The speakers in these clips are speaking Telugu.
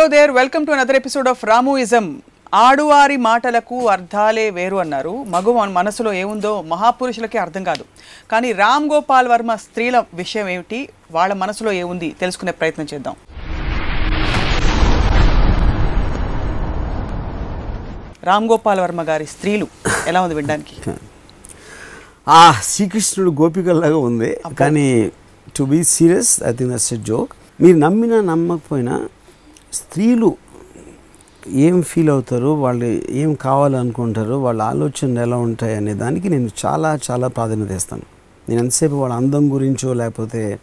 Hello there welcome to another episode of Ramuism ఆడువారి మాటలకు అర్థాలే వేరు అన్నారు. మగు మనసులో ఏముందో మహాపురుషులకే అర్థం కాదు. కానీ రామ్ గోపాల్ వర్మ స్త్రీల విషయం ఏమిటి? వాళ్ళ మనసులో ఏముంది? తెలుసుకునే ప్రయత్నం చేద్దాం. రామ్ గోపాల్ వర్మ గారి స్త్రీలు ఎలా ఉంది వినడానికి? ఆ శ్రీకృష్ణుడు గోపికల్లాగా ఉంది. కానీ to be serious I think that's a joke మీరు నమ్మినా నమ్మకపోయినా స్త్రీలు ఏం ఫీల్ అవుతారు? వాళ్ళు ఏం కావాలనుకుంటారు? వాళ్ళ ఆలోచనలు ఎలా ఉంటాయి అనే దానికి నేను చాలా చాలా ప్రాధాన్యత ఇస్తాను. నేను ఎంతసేపు వాళ్ళ అందం గురించో లేకపోతే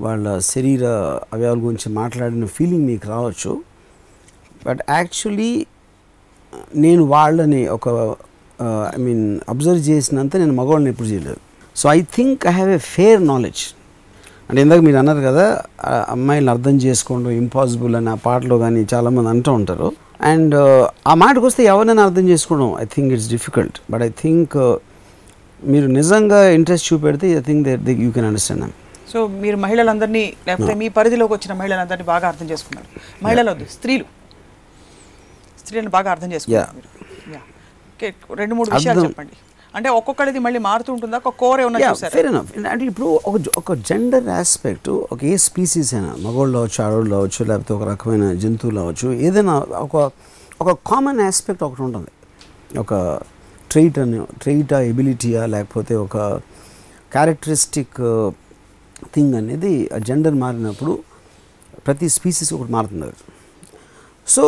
వాళ్ళ శరీర అవయవాల గురించి మాట్లాడిన ఫీలింగ్ మీకు రావచ్చు. బట్ యాక్చువల్లీ నేను వాళ్ళని ఒక ఐ మీన్ అబ్జర్వ్ చేసినంత నేను మగవాళ్ళని ఎప్పుడు చేయలేదు. So I think I have a fair knowledge అంటే ఇందాక మీరు అన్నారు కదా అమ్మాయిలను అర్థం చేసుకోవడం ఇంపాసిబుల్ అని ఆ పాటలో కానీ చాలామంది అంటూ ఉంటారు. అండ్ ఆ మాటకు వస్తే ఎవరినైనా అర్థం చేసుకోవడం I think it's difficult but I think మీరు నిజంగా interest చూపెడితే I think that you can understand I'm so మీరు మహిళలందరినీ లేకపోతే మీ పరిధిలోకి వచ్చిన మహిళలందరినీ బాగా అర్థం చేసుకున్నారు. మహిళలు వద్దు స్త్రీలు. స్త్రీలను బాగా అర్థం చేసుకున్నారు రెండు మూడు విషయాలు చెప్పండి. అంటే ఒక్కొక్కరిది మళ్ళీ మారుతూ ఉంటుందా? ఒక కోర్ ఏమన్నా అంటే ఇప్పుడు ఒక ఒక జెండర్ ఆస్పెక్ట్ ఒక ఏ స్పీసీస్ అయినా మగవాళ్ళు అవ్వచ్చు ఆడవాళ్ళు అవ్వచ్చు లేకపోతే ఒక రకమైన జంతువులు అవ్వచ్చు ఏదైనా ఒక ఒక కామన్ ఆస్పెక్ట్ ఒకటి ఉంటుంది. ఒక ట్రైట్ అని ట్రైటా ఎబిలిటీయా లేకపోతే ఒక క్యారెక్టరిస్టిక్ థింగ్ అనేది ఆ జెండర్ మారినప్పుడు ప్రతి స్పీసీస్ ఒకటి మారుతుంది అది. సో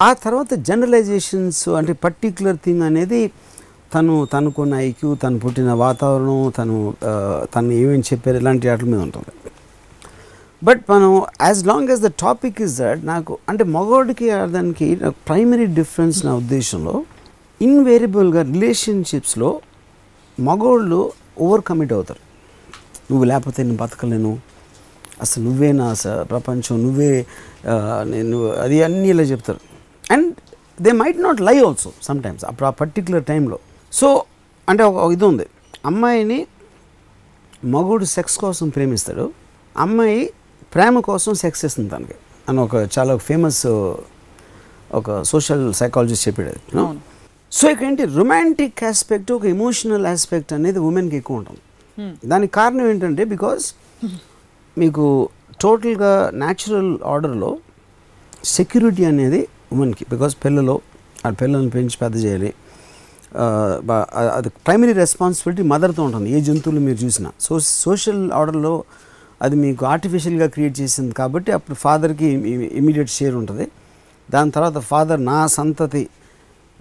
ఆ తర్వాత జనరలైజేషన్స్ అంటే పర్టిక్యులర్ థింగ్ అనేది తను తనకున్న ఐక్యూ తను పుట్టిన వాతావరణం తను తను ఏమేమి చెప్పారు ఇలాంటి వాటి మీద ఉంటుంది. బట్ మనం as long as the topic is that నాకు అంటే మగవాడికి దానికి ప్రైమరీ డిఫరెన్స్ నా ఉద్దేశంలో ఇన్వేరియబుల్గా రిలేషన్షిప్స్లో మగవాళ్ళు ఓవర్ కమిట్ అవుతారు. నువ్వు లేకపోతే నేను బతకలేను. అసలు నువ్వే నా స- ప్రపంచం నువ్వే నేను అది అన్నీ ఇలా చెప్తారు. And they might not lie also sometimes అప్పుడు ఆ పర్టిక్యులర్ టైంలో సో అంటే ఒక ఇది ఉంది. అమ్మాయిని మగుడు సెక్స్ కోసం ప్రేమిస్తాడు. అమ్మాయి ప్రేమ కోసం సెక్స్ చేస్తుంది తనకి. అని ఒక చాలా ఫేమస్ ఒక సోషల్ సైకాలజిస్ట్ చెప్పాడు. సో ఇక్కడ ఏంటి? రొమాంటిక్ ఆస్పెక్ట్ ఒక ఎమోషనల్ ఆస్పెక్ట్ అనేది ఉమెన్కి ఎక్కువ ఉంటుంది. దానికి కారణం ఏంటంటే బికాస్ మీకు టోటల్గా న్యాచురల్ ఆర్డర్లో సెక్యూరిటీ అనేది ఉమెన్కి. బికాస్ పిల్లలు ఆ పిల్లల్ని పెంచి పెద్ద చేయాలి. అది ప్రైమరీ రెస్పాన్సిబిలిటీ మదర్తో ఉంటుంది. ఏ జంతువులు మీరు చూసినా. సో సోషల్ ఆర్డర్లో అది మీకు ఆర్టిఫిషియల్గా క్రియేట్ చేసింది కాబట్టి అప్పుడు ఫాదర్కి ఇమీడియట్ షేర్ ఉంటుంది. దాని తర్వాత ఫాదర్ నా సంతతి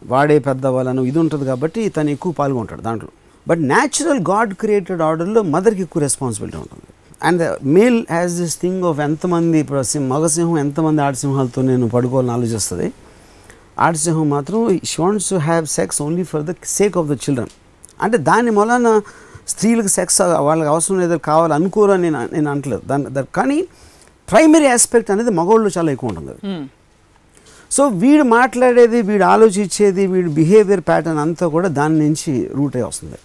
వాడే పెద్ద వాళ్ళను ఇది ఉంటుంది కాబట్టి తను ఎక్కువ పాల్గొంటాడు దాంట్లో. బట్ న్యాచురల్ గాడ్ క్రియేటెడ్ ఆర్డర్లో మదర్కి ఎక్కువ రెస్పాన్సిబిలిటీ ఉంటుంది. And male has this thing of ఎంతమంది ఇప్పుడు సింహ- మగసింహం ఎంతమంది ఆడసింహాలతో నేను పడుకోవాలని ఆలోచిస్తుంది? ఆడసింహం మాత్రం she wants to have sex only for the sake of the children అంటే దాని మూలన స్త్రీలకు సెక్స్ వాళ్ళకి అవసరం లేదు కావాలి అనుకోరు అని నేను నేను అంటలేదు. దాని కానీ ప్రైమరీ ఆస్పెక్ట్ అనేది మగవాళ్ళు చాలా ఎక్కువ ఉంటుంది. Hmm. సో వీడు మాట్లాడేది వీడు ఆలోచించేది వీడు బిహేవియర్ ప్యాటర్న్ అంతా కూడా దాని నుంచి రూట్ అయి వస్తుంది.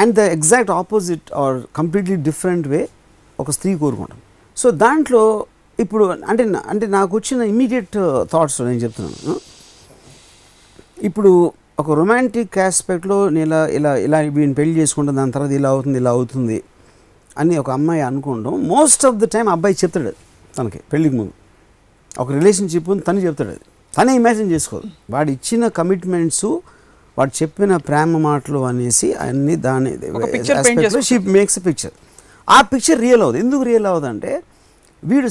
And the exact opposite or completely different way ఒక స్త్రీ కోరుకుంటాం సో దాంట్లో ఇప్పుడు అంటే అంటే నాకు వచ్చిన ఇమీడియట్ థాట్స్ నేను చెప్తున్నాను. ఇప్పుడు ఒక రొమాంటిక్ ఆస్పెక్ట్లో నేను ఇలా ఇలా ఇలా వీడిని పెళ్ళి చేసుకుంటాను దాని తర్వాత ఇలా అవుతుంది ఇలా అవుతుంది అని ఒక అమ్మాయి అనుకోవడం మోస్ట్ ఆఫ్ ద టైం అబ్బాయి చెప్తాడు తనకి పెళ్ళికి ముందు. ఒక రిలేషన్షిప్ ఉంది తను చెప్తాడు అది. తనే ఇమాజిన్ చేసుకోదు. వాడు ఇచ్చిన కమిట్మెంట్స్ వాడు చెప్పిన ప్రేమ మాటలు అనేసి అన్ని దాని షీ మేక్స్ పిక్చర్ ఆ పిక్చర్ రియల్ అవుతుంది ఎందుకు రియల్ అవుతుందంటే వీడు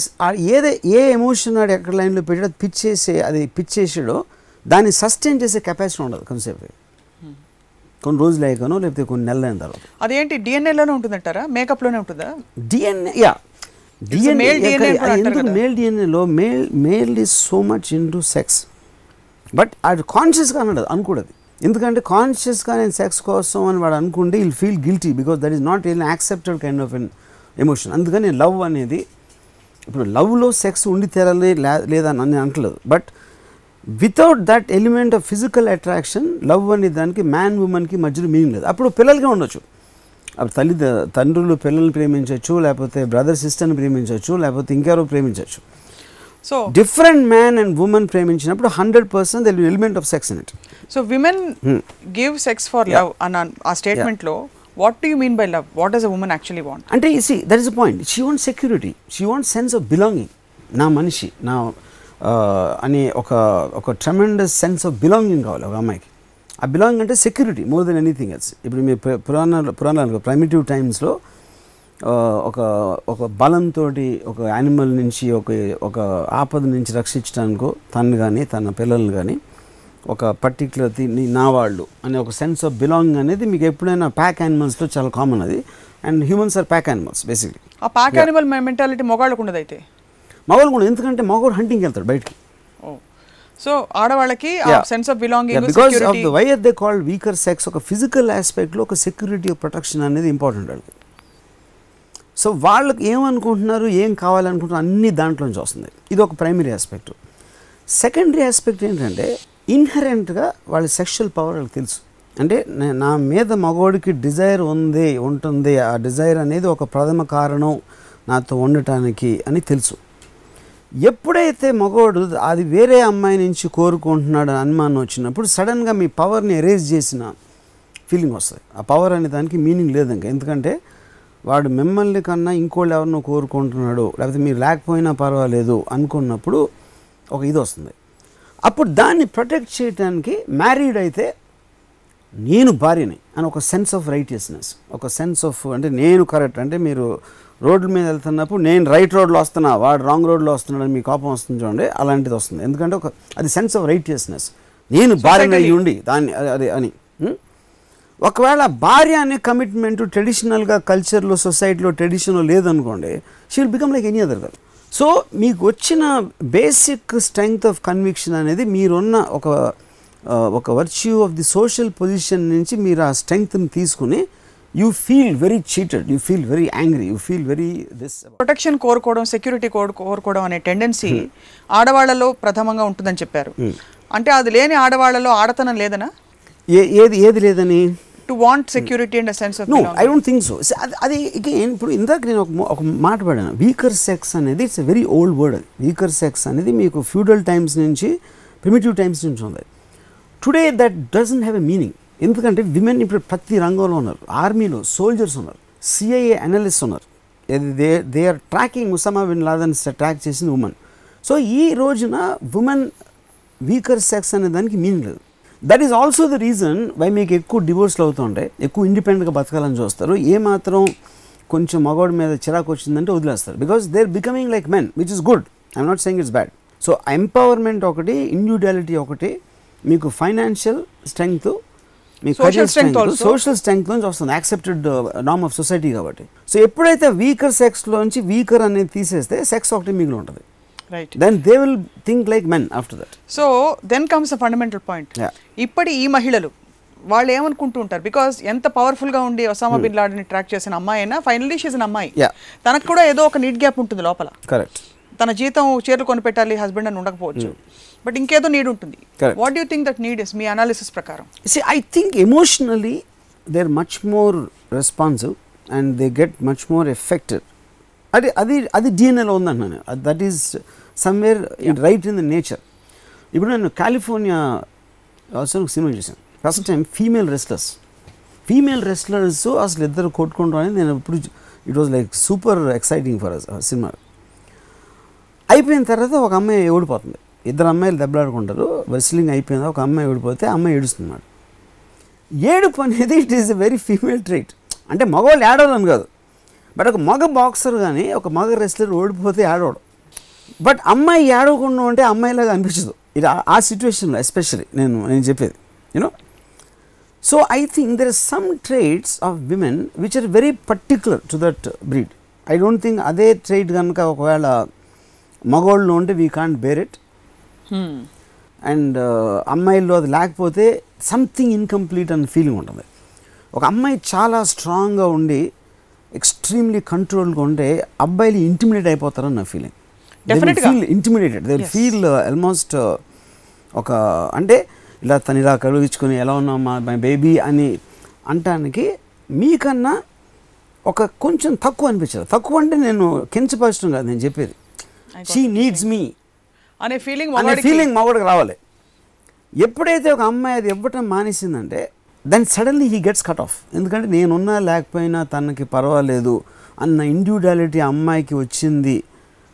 ఏదే ఏ ఎమోషన్ వాడు ఎక్కడ లైన్లో పెట్టాడో పిచ్ చేసే అది పిచ్ చేసాడో దాన్ని సస్టైన్ చేసే కెపాసిటీ ఉండదు కొంతసేపు. కొన్ని రోజులు అయ్యాకనో లేకపోతే కొన్ని నెలలు అయిన తర్వాత. అదేంటి? డిఎన్ఏలోనే ఉంటుందంటారా? మేకప్లోనే ఉంటుందా? డిఎన్ఏ యా డిఎన్ఏ ఎందుకు. Male డిఎన్ఏలో male male is so much into sex but అది కాన్షియస్గా అన్నాడు అనుకూడదు. ఎందుకంటే కాన్షియస్గా నేను సెక్స్ కోసం అని వాడు అనుకుంటే will feel guilty because that is not an accepted kind of an emotion అందుకని లవ్ అనేది ఇప్పుడు లవ్లో సెక్స్ ఉండి తీరాలి లే- లేదా అని అంటలేదు. But without that element of physical attraction love అనే దానికి మ్యాన్ ఉమెన్కి మధ్యలో మీనింగ్ లేదు. అప్పుడు పిల్లలకే ఉండొచ్చు. అప్పుడు తల్లి తండ్రులు పిల్లల్ని ప్రేమించవచ్చు లేకపోతే బ్రదర్ సిస్టర్ని ప్రేమించవచ్చు లేకపోతే ఇంకెవరో ప్రేమించవచ్చు so different man and woman ప్రేమించినప్పుడు hundred percent element of sex in it so women give sex for love అన్న ఆ స్టేట్మెంట్లో what do you mean by love what does a woman actually want అంటే see that is a point she want security she want sense of belonging నా మనిషి నా అనే ఒక ఒక ట్రెమెండస్ సెన్స్ ఆఫ్ బిలాంగింగ్ కావాలి ఒక అమ్మాయికి. ఆ బిలాంగింగ్ అంటే security more than anything else ఇప్పుడు మీ పు- పురాణాలు పురాణాలు ప్రైమిటివ్ టైమ్స్లో ఒక ఒక బలంతో ఒక యానిమల్ నుంచి ఒక ఒక ఆపద నుంచి రక్షించడానికో తను కానీ తన పిల్లల్ని కానీ ఒక పర్టికులర్ని నా వాళ్ళు అనే ఒక సెన్స్ ఆఫ్ బిలాంగింగ్ అనేది మీకు ఎప్పుడైనా ప్యాక్ యానిమల్స్లో చాలా కామన్ అది. And humans are pack animals basically ఆ ప్యాక్ యానిమల్ మెంటాలిటీ మొగాళ్ళకు ఉండదు అయితే మగవాళ్ళు కూడా ఎందుకంటే మగవాడు హంటింగ్కి వెళ్తాడు బయటికి. సో ఆడవాళ్ళకి. Sense of belonging because of the why are they called weaker sex ఒక ఫిజికల్ ఆస్పెక్ట్లో ఒక సెక్యూరిటీ ప్రొటెక్షన్ అనేది ఇంపార్టెంట్ వాళ్ళకి. సో వాళ్ళకి ఏమనుకుంటున్నారు ఏం కావాలనుకుంటున్నారు అన్ని దాంట్లోంచి వస్తుంది. ఇది ఒక ప్రైమరీ ఆస్పెక్ట్ సెకండరీ ఆస్పెక్ట్ ఏంటంటే ఇన్హరెంట్గా వాళ్ళ సెక్షువల్ పవర్ వాళ్ళకి తెలుసు. అంటే నా మీద మగోడికి డిజైర్ ఉంది ఉంటుంది. ఆ డిజైర్ అనేది ఒక ప్రథమ కారణం నాతో ఉండటానికి అని తెలుసు. ఎప్పుడైతే మగోడు అది వేరే అమ్మాయి నుంచి కోరుకుంటున్నాడు అనుమానం వచ్చినప్పుడు సడన్గా మీ పవర్ని ఎరేజ్ చేసిన ఫీలింగ్ వస్తుంది. ఆ పవర్ అనే దానికి మీనింగ్ లేదు ఇంకా ఎందుకంటే వాడు మిమ్మల్ని కన్నా ఇంకోళ్ళు ఎవరినో కోరుకుంటున్నాడు లేకపోతే మీరు లేకపోయినా పర్వాలేదు అనుకున్నప్పుడు ఒక ఇది వస్తుంది. అప్పుడు దాన్ని ప్రొటెక్ట్ చేయడానికి మ్యారీడ్ అయితే నేను భార్యని అని ఒక సెన్స్ ఆఫ్ రైటియస్నెస్ ఒక సెన్స్ ఆఫ్ అంటే నేను కరెక్ట్ అంటే మీరు రోడ్ల మీద వెళ్తున్నప్పుడు నేను రైట్ రోడ్లో వస్తున్నా వాడు రాంగ్ రోడ్లో వస్తున్నాడు అని మీ కోపం వస్తుంది చూడండి అలాంటిది వస్తుంది. ఎందుకంటే ఒక అది సెన్స్ ఆఫ్ రైటియస్నెస్ నేను భార్యని అయ్యి ఉండి దాన్ని అది- అని? ఒకవేళ భార్య అనే కమిట్మెంట్ ట్రెడిషనల్గా కల్చర్లో సొసైటీలో ట్రెడిషన్లో లేదనుకోండి she will become like any other girl so మీకు వచ్చిన బేసిక్ స్ట్రెంగ్త్ ఆఫ్ కన్విక్షన్ అనేది మీరున్న ఒక ఒక virtue of the social position నుంచి మీరు ఆ స్ట్రెంగ్త్ని తీసుకుని you feel very cheated you feel very angry you feel very this protection కోరుకోవడం సెక్యూరిటీ కోరుకోవడం అనే టెండెన్సీ ఆడవాళ్ళలో ప్రథమంగా ఉంటుందని చెప్పారు. అంటే అది లేని ఆడవాళ్ళలో ఆడతనం లేదనా? ఏ ఏది ఏది లేదని? To want security and sense of no I don't think so అది again ఇప్పుడు ఇందాక నేను ఒక మాట పడాను. వీకర్ సెక్స్ అనేది it's very old word weaker sex అనేది మీకు ఫ్యూడల్ టైమ్స్ నుంచి ప్రిమిటివ్ టైమ్స్ నుంచి ఉంది. Today that doesn't have a meaning ఎందుకంటే విమెన్ ఇప్పుడు ప్రతి రంగంలో ఉన్నారు. ఆర్మీలో సోల్జర్స్ ఉన్నారు. సిఐఏ అనలిస్ట్ ఉన్నారు. They they are tracking Osama bin Laden track చేసింది ఉమెన్ సో ఈ రోజున ఉమెన్ వీకర్ సెక్స్ అనే దానికి మీనింగ్ లేదు. That is also the reason why మీకు ఎక్కువ డివోర్స్లు అవుతుంటాయి. ఎక్కువ ఇండిపెండెంట్గా బతకాలని చూస్తారు. ఏ మాత్రం కొంచెం మగవాడి మీద చిరాకు వచ్చిందంటే వదిలేస్తారు. Because they are becoming like men which is good I'm not saying it's bad so empowerment ఒకటి ఇండివిజువాలిటీ ఒకటి మీకు ఫైనాన్షియల్ స్ట్రెంగ్త్ మీ strength స్ట్రెంగ్త్. సోషల్ స్ట్రెంగ్త్ నుంచి వస్తుంది. యాక్సెప్టెడ్ నామ్ ఆఫ్ సొసైటీ కాబట్టి. సో ఎప్పుడైతే వీకర్ సెక్స్లోంచి వీకర్ అనేది తీసేస్తే సెక్స్ ఒకటి మిగిలి ఉంటుంది. Right then they will think like men after that so then comes a fundamental point. ఇప్పటి ఈ మహిళలు వాళ్ళు ఏమనుకుంటూ ఉంటారు? బికాస్ ఎంత పవర్ఫుల్గా ఉండి ఒసామా బిన్ లాడెన్ ట్రాక్ చేసిన అమ్మాయి అయినా ఫైనలీ షీజ్ అన్ అమ్మాయి. తనకు కూడా ఏదో ఒక నీడ్ గ్యాప్ ఉంటుంది లోపల. కరెక్ట్ తన జీతం చీరలు కొనిపెట్టాలి హస్బెండ్ అని ఉండకపోవచ్చు. బట్ ఇంకేదో నీడ్ ఉంటుంది. What you think that need is me analysis ప్రకారం. See, I think emotionally they're much more responsive and they get much more affected. అది అది అది డిఎన్ఏలో ఉందంటున్నాను that is somewhere in right in the nature ఇప్పుడు నేను కాలిఫోర్నియా అసలు సినిమా చూసాను first time female wrestlers. Female wrestlers అసలు ఇద్దరు కొట్టుకుంటాం అనేది నేను ఇప్పుడు it was like super exciting for cinema. అయిపోయిన తర్వాత ఒక అమ్మాయి ఓడిపోతుంది. ఇద్దరు అమ్మాయిలు దెబ్బలాడుకుంటారు. రెస్లింగ్ అయిపోయింది. ఒక అమ్మాయి ఓడిపోతే అమ్మాయి ఏడుస్తున్నాడు ఏడుపు అనేది it is a very female trait అంటే మగవాళ్ళు ఏడవాలని కాదు. బట్ ఒక మగ బాక్సర్ కానీ ఒక మగ రెస్లర్ ఓడిపోతే ఏడవడం. బట్ అమ్మాయి ఏడవకుండా ఉంటే అమ్మాయిలాగా అనిపించదు. ఇది ఆ- సిచ్యువేషన్లో ఎస్పెషల్లీ నేను నేను చెప్పేది you know so I think there is some trades of women which are very particular to that breed I don't think అదే ట్రేడ్ కనుక ఒకవేళ మగవాళ్ళు ఉంటే we can't bear it and అమ్మాయిల్లో అది లేకపోతే సంథింగ్ ఇన్కంప్లీట్ అన్న ఫీలింగ్ ఉంటుంది. ఒక అమ్మాయి చాలా స్ట్రాంగ్గా ఉండి ఎక్స్ట్రీమ్లీ కంట్రోల్గా ఉంటే అబ్బాయిలు ఇంటిమిడేట్ అయిపోతారని నా feeling. Feel intimidated they. Feel almost ఒక అంటే ఇలా తను ఇలా కలుగించుకొని ఎలా ఉన్నావు మా మై బేబీ అని అంటానికి మీకన్నా ఒక కొంచెం తక్కువ అనిపించదు. తక్కువ అంటే నేను కించపరచడం కాదు నేను చెప్పేది. షీ నీడ్స్ మీ అనే ఫీలింగ్ అనే ఫీలింగ్ మగవాడికి రావాలి. ఎప్పుడైతే ఒక అమ్మాయి అది ఇవ్వటం మానేసిందంటే then suddenly he gets cut off ఎందుకంటే నేనున్నా లేకపోయినా తనకి పర్వాలేదు అన్న ఇండివిజువాలిటీ అమ్మాయికి వచ్చింది.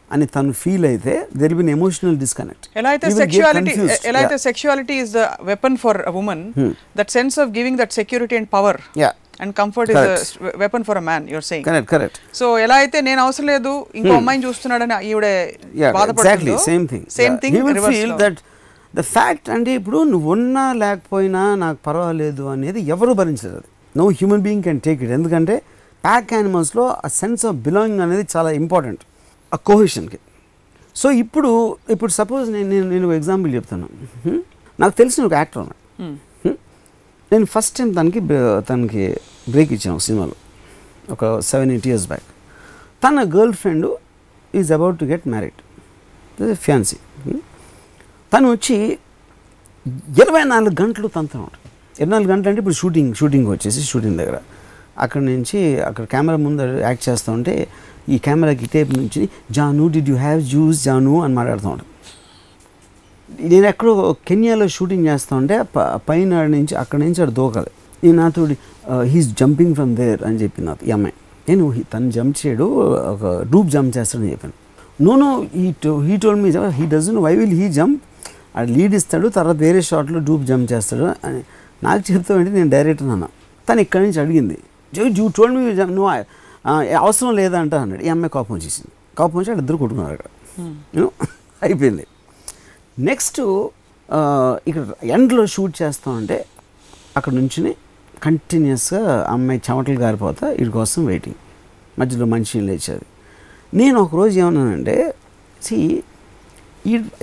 అని తను ఫీల్ అయితే దెర్ బిన్ ఎమోషనల్ డిస్కనెక్ట్ ఎలా అయితే సెక్షువాలిటీ ఎలా అయితే sexuality is the weapon for women that sense of giving that security and power yeah and comfort is weapon for a man your saying correct correct so ఎలా అయితే నేను అవసరం లేదు ఇంకో అమ్మాయిని చూస్తున్నాడని ఈవిడ exactly బాధపడుతుందో same thing same thing he will feel that the fact అంటే ఇప్పుడు నువ్వు ఉన్నా లేకపోయినా నాకు పర్వాలేదు అనేది ఎవరు భరించలేదు అది. No human being can take it ఎందుకంటే ప్యాక్ యానిమల్స్లో ఆ సెన్స్ ఆఫ్ బిలాంగింగ్ అనేది చాలా ఇంపార్టెంట్ ఆ కోహిషన్కి. సో ఇప్పుడు ఇప్పుడు సపోజ్ నేను నేను నేను ఒక ఎగ్జాంపుల్ చెప్తాను? నాకు తెలిసిన ఒక యాక్టర్ ఉన్నాడు? నేను ఫస్ట్ టైం తనకి తనకి బ్రేక్ ఇచ్చాను ఒక సినిమాలో. ఒక సెవెన్ ఎయిట్ ఇయర్స్ బ్యాక్. తన girlfriend is about to get married. Fancy. తను వచ్చి ఇరవై నాలుగు గంటలు తనతో ఉంటాడు. ఇరవై నాలుగు గంటలు అంటే ఇప్పుడు షూటింగ్ షూటింగ్ వచ్చేసి షూటింగ్ దగ్గర. అక్కడ నుంచి అక్కడ కెమెరా ముందు యాక్ట్ చేస్తూ ఉంటే ఈ కెమెరాకి టేప్ నుంచి Jaanu did you have juice Jaanu? అని మాట్లాడుతూ ఉంటాను నేను ఎక్కడో కెన్యాలో షూటింగ్ చేస్తూ ఉంటే ప- పైన ఆడ నుంచి అక్కడ నుంచి ఆడ దూకాలి నేను నాతో హీస్ జంపింగ్ ఫ్రమ్ దేర్ అని చెప్పి నాకు ఈ అమ్మాయి నేను "హీ- తను జంప్ చేయడు ఒక డూప్ జంప్ చేస్తాడని చెప్పాను. No no he he told me he doesn't why will he jump అది లీడ్ ఇస్తాడు తర్వాత వేరే షాట్లో డూప్ జంప్ చేస్తాడు అని నాకు చెప్తామంటే నేను డైరెక్టర్ అన్నా తను ఇక్కడి నుంచి అడిగింది యూ టోల్డ్ మీ నువ్వు అవసరం లేదా అంట అన్నాడు. ఈ అమ్మాయి కోపం వచ్చేసింది. కోపం వచ్చి ఇద్దరు కొట్టుకున్నారు అక్కడ. Know, అయిపోయింది. నెక్స్ట్ ఇక్కడ ఎండ్లో షూట్ చేస్తామంటే అక్కడ నుంచి కంటిన్యూస్గా అమ్మాయి చెమటలు గారిపోతా వీడి కోసం వెయిటింగ్ మధ్యలో మనిషి లేచేది నేను ఒకరోజు ఏమన్నానంటే సి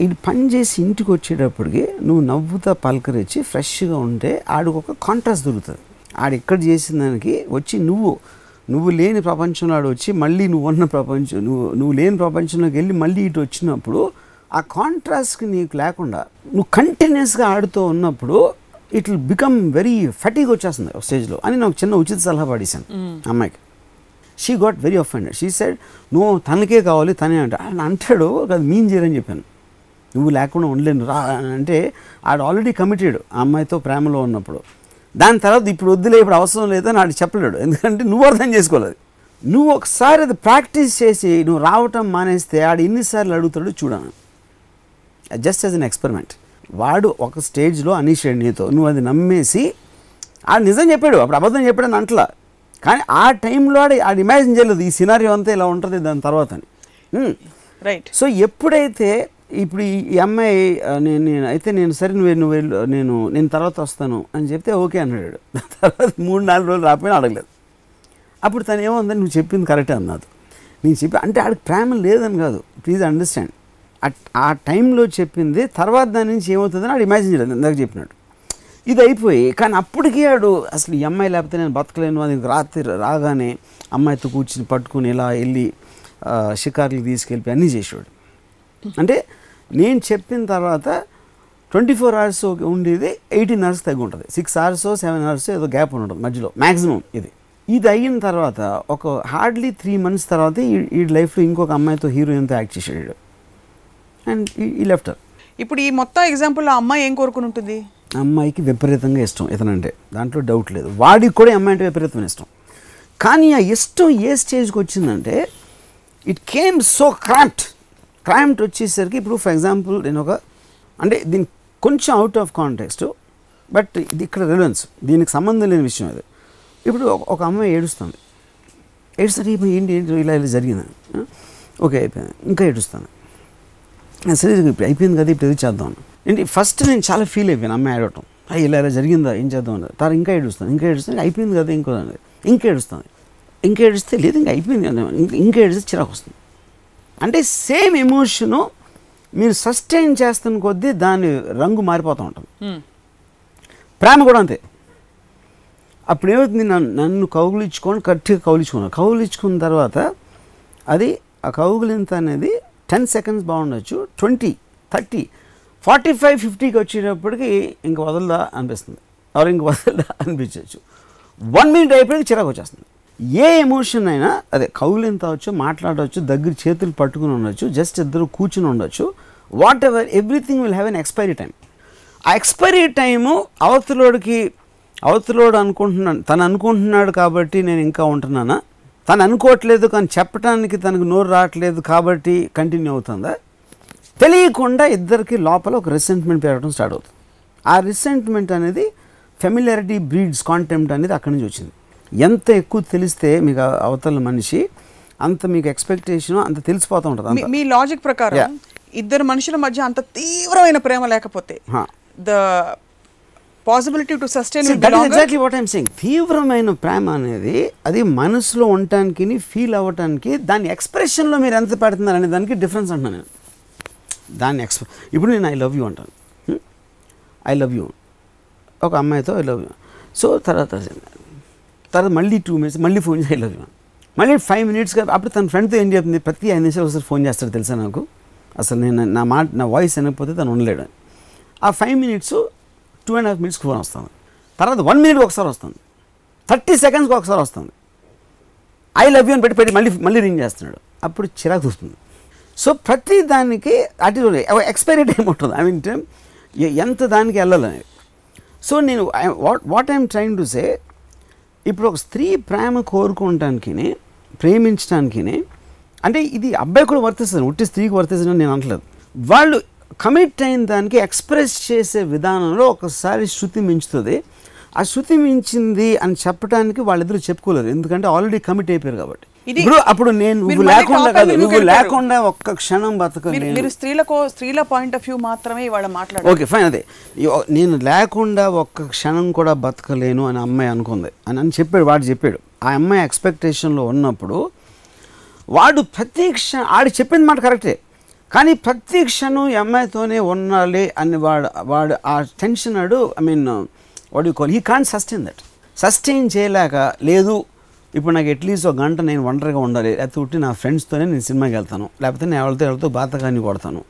ఇది పని చేసి ఇంటికి వచ్చేటప్పటికి నువ్వు నవ్వుతా పలకరించి ఫ్రెష్గా ఉంటే ఆడికి ఒక కాంట్రాస్ట్ దొరుకుతుంది. ఆడు ఇక్కడ చేసిన దానికి వచ్చి నువ్వు నువ్వు లేని ప్రపంచంలో ఆడు వచ్చి మళ్ళీ నువ్వు ఉన్న ప్రపంచం నువ్వు నువ్వు లేని ప్రపంచంలోకి వెళ్ళి మళ్ళీ ఇటు వచ్చినప్పుడు ఆ కాంట్రాస్ట్కి నీకు లేకుండా నువ్వు కంటిన్యూస్గా ఆడుతూ ఉన్నప్పుడు it will become very fatigue వచ్చేస్తుంది ఒక స్టేజ్లో అని నాకు చిన్న ఉచిత సలహా పడేశాను అమ్మాయికి. She got very offended she said నువ్వు తనకే కావాలి తనే అంట. ఆయన అంటాడు అది మీన్ చేయరని చెప్పాను. నువ్వు లేకుండా ఉండలేను రా అంటే ఆడు ఆల్రెడీ కమిటెడ్ ఆ అమ్మాయితో ప్రేమలో ఉన్నప్పుడు. దాని తర్వాత ఇప్పుడు వద్దులే ఇప్పుడు అవసరం లేదని ఆడు చెప్పలేడు. ఎందుకంటే నువ్వు అర్థం చేసుకోలేదు నువ్వు ఒకసారి అది ప్రాక్టీస్ చేసి నువ్వు రావటం మానేస్తే ఆడు ఎన్నిసార్లు అడుగుతాడు చూడను జస్ట్ యాజ్ అన్ ఎక్స్పెరిమెంట్ వాడు ఒక స్టేజ్లో అనేసాడు నీతో నువ్వు అది నమ్మేసి ఆడు నిజం చెప్పాడు అప్పుడు అబద్ధం చెప్పాడని అంటలా. కానీ ఆ టైంలో ఆడు ఆడు ఇమాజిన్ చేయలేదు. ఈ సినారియో అంతా ఇలా ఉంటుంది దాని తర్వాత అని. రైట్ సో ఎప్పుడైతే ఇప్పుడు ఈ అమ్మాయి నేను నేను అయితే నేను సరే నువ్వు నువ్వు వెళ్ళు నేను నేను తర్వాత వస్తాను అని చెప్తే ఓకే అన్నాడు. తర్వాత మూడు నాలుగు రోజులు రాకపోయినా అడగలేదు. అప్పుడు తను ఏముందని నువ్వు చెప్పింది కరెక్టే అన్నాడు. నేను చెప్పి అంటే ఆడికి ప్రేమ లేదని కాదు. ప్లీజ్ అండర్స్టాండ్ ఆ టైంలో చెప్పింది తర్వాత దాని నుంచి ఏమవుతుందని ఆడు ఇమాజిన్ చేయలేదు ఇందాక చెప్పినాడు ఇది అయిపోయి కానీ అప్పటికీ ఆడు అసలు ఈ అమ్మాయి లేకపోతే నేను బతకలేను అది రాత్రి రాగానే అమ్మాయితో కూర్చుని పట్టుకుని ఇలా వెళ్ళి షికార్లు తీసుకెళ్ళి అన్నీ చేసేవాడు. అంటే నేను చెప్పిన తర్వాత ట్వంటీ ఫోర్ అవర్స్ ఉండేది ఎయిటీన్ అవర్స్ తగ్గి ఉంటుంది. సిక్స్ అవర్స్ సెవెన్ అవర్స్ ఏదో గ్యాప్ ఉంటుంది మధ్యలో మ్యాక్సిమం ఇది. ఇది అయిన తర్వాత ఒక హార్డ్లీ త్రీ మంత్స్ తర్వాత ఈ- లైఫ్లో ఇంకొక అమ్మాయితో హీరోయిన్తో యాక్ట్ చేసాడు అండ్ ఈ లెఫ్టర్ ఇప్పుడు ఈ మొత్తం ఎగ్జాంపుల్ ఆ అమ్మాయి ఏం కోరుకుని ఉంటుంది? అమ్మాయికి విపరీతంగా ఇష్టం ఇతనంటే. దాంట్లో డౌట్ లేదు. వాడికి కూడా అమ్మాయి అంటే విపరీతమైన ఇష్టం. కానీ ఆ ఇష్టం ఏ స్టేజ్కి వచ్చిందంటే it came so cramped cramped వచ్చేసరికి ఇప్పుడు ఫర్ ఎగ్జాంపుల్ నేను ఒక అంటే దీని కొంచెం అవుట్ ఆఫ్ కాంటెక్స్ట్ బట్ ఇది ఇక్కడ రిలవెన్స్ దీనికి సంబంధం లేని విషయం అది. ఇప్పుడు ఒక- అమ్మాయి ఏడుస్తుంది. ఏడుస్తుంది ఇప్పుడు ఏంటి ఏంటి ఇలా ఇలా జరిగింది? ఓకే అయిపోయింది. ఇంకా ఏడుస్తాను సరే ఇప్పుడు అయిపోయింది కదా ఇప్పుడు ఇది చేద్దాం ఏంటి ఫస్ట్ నేను చాలా ఫీల్ అయిపోయాను అమ్మాయి ఏడవటం. అయ్యి ఇలా ఇలా జరిగిందా? ఏం చేద్దాం అన్నది తర్వాత ఇంకా ఏడుస్తాను ఇంకా ఏడుస్తాను అయిపోయింది కదా ఇంకో ఇంకా ఏడుస్తాను ఇంకా ఏడిస్తే లేదు ఇంకా అయిపోయింది కదా ఇంకా ఏడిస్తే చిరాకు వస్తుంది. అంటే సేమ్ ఎమోషను మీరు సస్టైన్ చేస్తున్న కొద్దీ దాని రంగు మారిపోతూ ఉంటుంది. ప్రేమ కూడా అంతే. అప్పుడు ఏమవుతుంది? నన్ను నన్ను కౌగులించుకొని గట్టిగా కౌలించుకున్నాను కౌగులించుకున్న తర్వాత అది ఆ కౌగులింత అనేది టెన్ సెకండ్స్ బాగుండొచ్చు. ట్వంటీ థర్టీ ఫార్టీ ఫైవ్ ఫిఫ్టీకి వచ్చేటప్పటికి ఇంక వదలదా అనిపిస్తుంది. ఎవరు ఇంక వదలదా అనిపించవచ్చు వన్ మినిట్ అయిపోయి చిరాకు వచ్చేస్తుంది. ఏ ఎమోషన్ అయినా అదే కౌలింత అవచ్చు మాట్లాడవచ్చు దగ్గర చేతులు పట్టుకుని ఉండొచ్చు జస్ట్ ఇద్దరు కూర్చుని ఉండొచ్చు what ever everything will have an expiry time ఆ ఎక్స్పైరీ టైము అవతలోడికి అవతలోడు అనుకుంటున్నాను తను అనుకుంటున్నాడు కాబట్టి నేను ఇంకా ఉంటున్నానా? తను అనుకోవట్లేదు కానీ చెప్పడానికి తనకు నోరు రావట్లేదు కాబట్టి కంటిన్యూ అవుతుందా? తెలియకుండా ఇద్దరికి లోపల ఒక రిసెంట్మెంట్ పెరగడం స్టార్ట్ అవుతుంది. ఆ రిసెంట్మెంట్ అనేది ఫెమిలియారిటీ బ్రీడ్స్ కాంటెంప్ట్ అనేది అక్కడి నుంచి వచ్చింది. ఎంత ఎక్కువ తెలిస్తే మీకు అవతల మనిషి అంత మీకు ఎక్స్పెక్టేషన్ అంత తెలిసిపోతూ ఉంటుంది మీ- లాజిక్ ప్రకారం. ఇద్దరు మనుషుల మధ్య అంత తీవ్రమైన ప్రేమ లేకపోతే. The possibility to sustain exactly what I'm saying తీవ్రమైన ప్రేమ అనేది అది మనసులో ఉండటానికి ఫీల్ అవ్వటానికి దాని ఎక్స్ప్రెషన్లో మీరు ఎంత పెడుతున్నారు అనే దానికి డిఫరెన్స్ అంటున్నాను నేను. దాన్ని ఎక్స్ప్రె ఇప్పుడు నేను ఐ లవ్ యూ అంటాను. ఐ లవ్ యూ ఒక అమ్మాయితో ఐ లవ్ యూ సో తర్వాత తర్వాత మళ్ళీ టూ మినిట్స్ మళ్ళీ ఫోన్ చేయలేదు. లవ్ మళ్ళీ ఫైవ్ మినిట్స్గా అప్పుడు తన ఫ్రెండ్తో ఏం చెప్తుంది? ప్రతి ఐదు నిమిషాలు ఒకసారి ఫోన్ చేస్తాడు తెలుసా నాకు? అసలు నేను నా మాట నా వాయిస్ వినకపోతే తను ఉండలేడు. ఆ five minutes two and half మినిట్స్కి ఫోన్ వస్తుంది. తర్వాత వన్ మినిట్ ఒకసారి వస్తుంది. థర్టీ సెకండ్స్కి ఒకసారి వస్తుంది. ఐ లవ్ యూ అని పెట్టి పెట్టి మళ్ళీ మళ్ళీ రింగ్ చేస్తున్నాడు. అప్పుడు చిరాకు వస్తుంది. సో ప్రతి దానికి అటు ఎక్స్పైరీ టైం ఉంటుంది. ఐ మీన్ ఎంత దానికి వెళ్ళాలని సో నేను what what I'm trying to say ఇప్పుడు ఒక స్త్రీ ప్రేమ కోరుకోవటానికి ప్రేమించడానికి అంటే ఇది అబ్బాయి కూడా వర్తిస్తుంది ఉట్టి స్త్రీకి వర్తిస్తుంది నేను అనట్లేదు. వాళ్ళు కమిట్ అయిన దానికి ఎక్స్ప్రెస్ చేసే విధానంలో ఒకసారి శృతి మించుతుంది. ఆ శృతి మించింది అని చెప్పడానికి వాళ్ళిద్దరూ చెప్పుకోలేరు. ఎందుకంటే ఆల్రెడీ కమిట్ అయిపోయారు కాబట్టి. ఇది- అప్పుడు నేను నువ్వు లేకుండా నువ్వు? లేకుండా ఒక్క క్షణం మీరు బతకలేను. మీరు స్త్రీలకో స్త్రీల పాయింట్ ఆఫ్ వ్యూ మాత్రమే ఇవాళ మాట్లాడారు. ఓకే ఫైన్ అదే. నేను లేకుండా ఒక్క క్షణం కూడా బతకలేను అని అమ్మాయి అనుకుంది. అని అని చెప్పాడు వాడు చెప్పాడు. ఆ అమ్మాయి ఎక్స్పెక్టేషన్లో ఉన్నప్పుడు వాడు ప్రతి క్షణం ఆడు చెప్పింది మాట కరెక్టే. కానీ ప్రతి క్షణం ఈ అమ్మాయితోనే ఉండాలి అని వాడు వాడు ఆ టెన్షన్ ఆడు ఐ మీన్ వాడు call he can't sustain that sustain చేయలేక లేదు ఇప్పుడు నాకు అట్లీస్ట్ ఒక గంట నేను ఒంటరిగా ఉండాలి. లేకపోతే ఉట్టి నా ఫ్రెండ్స్తోనే నేను సినిమాకి వెళ్తాను. లేకపోతే నేను ఎవరితో ఎవరితో బాతకాన్ని కొడతాను.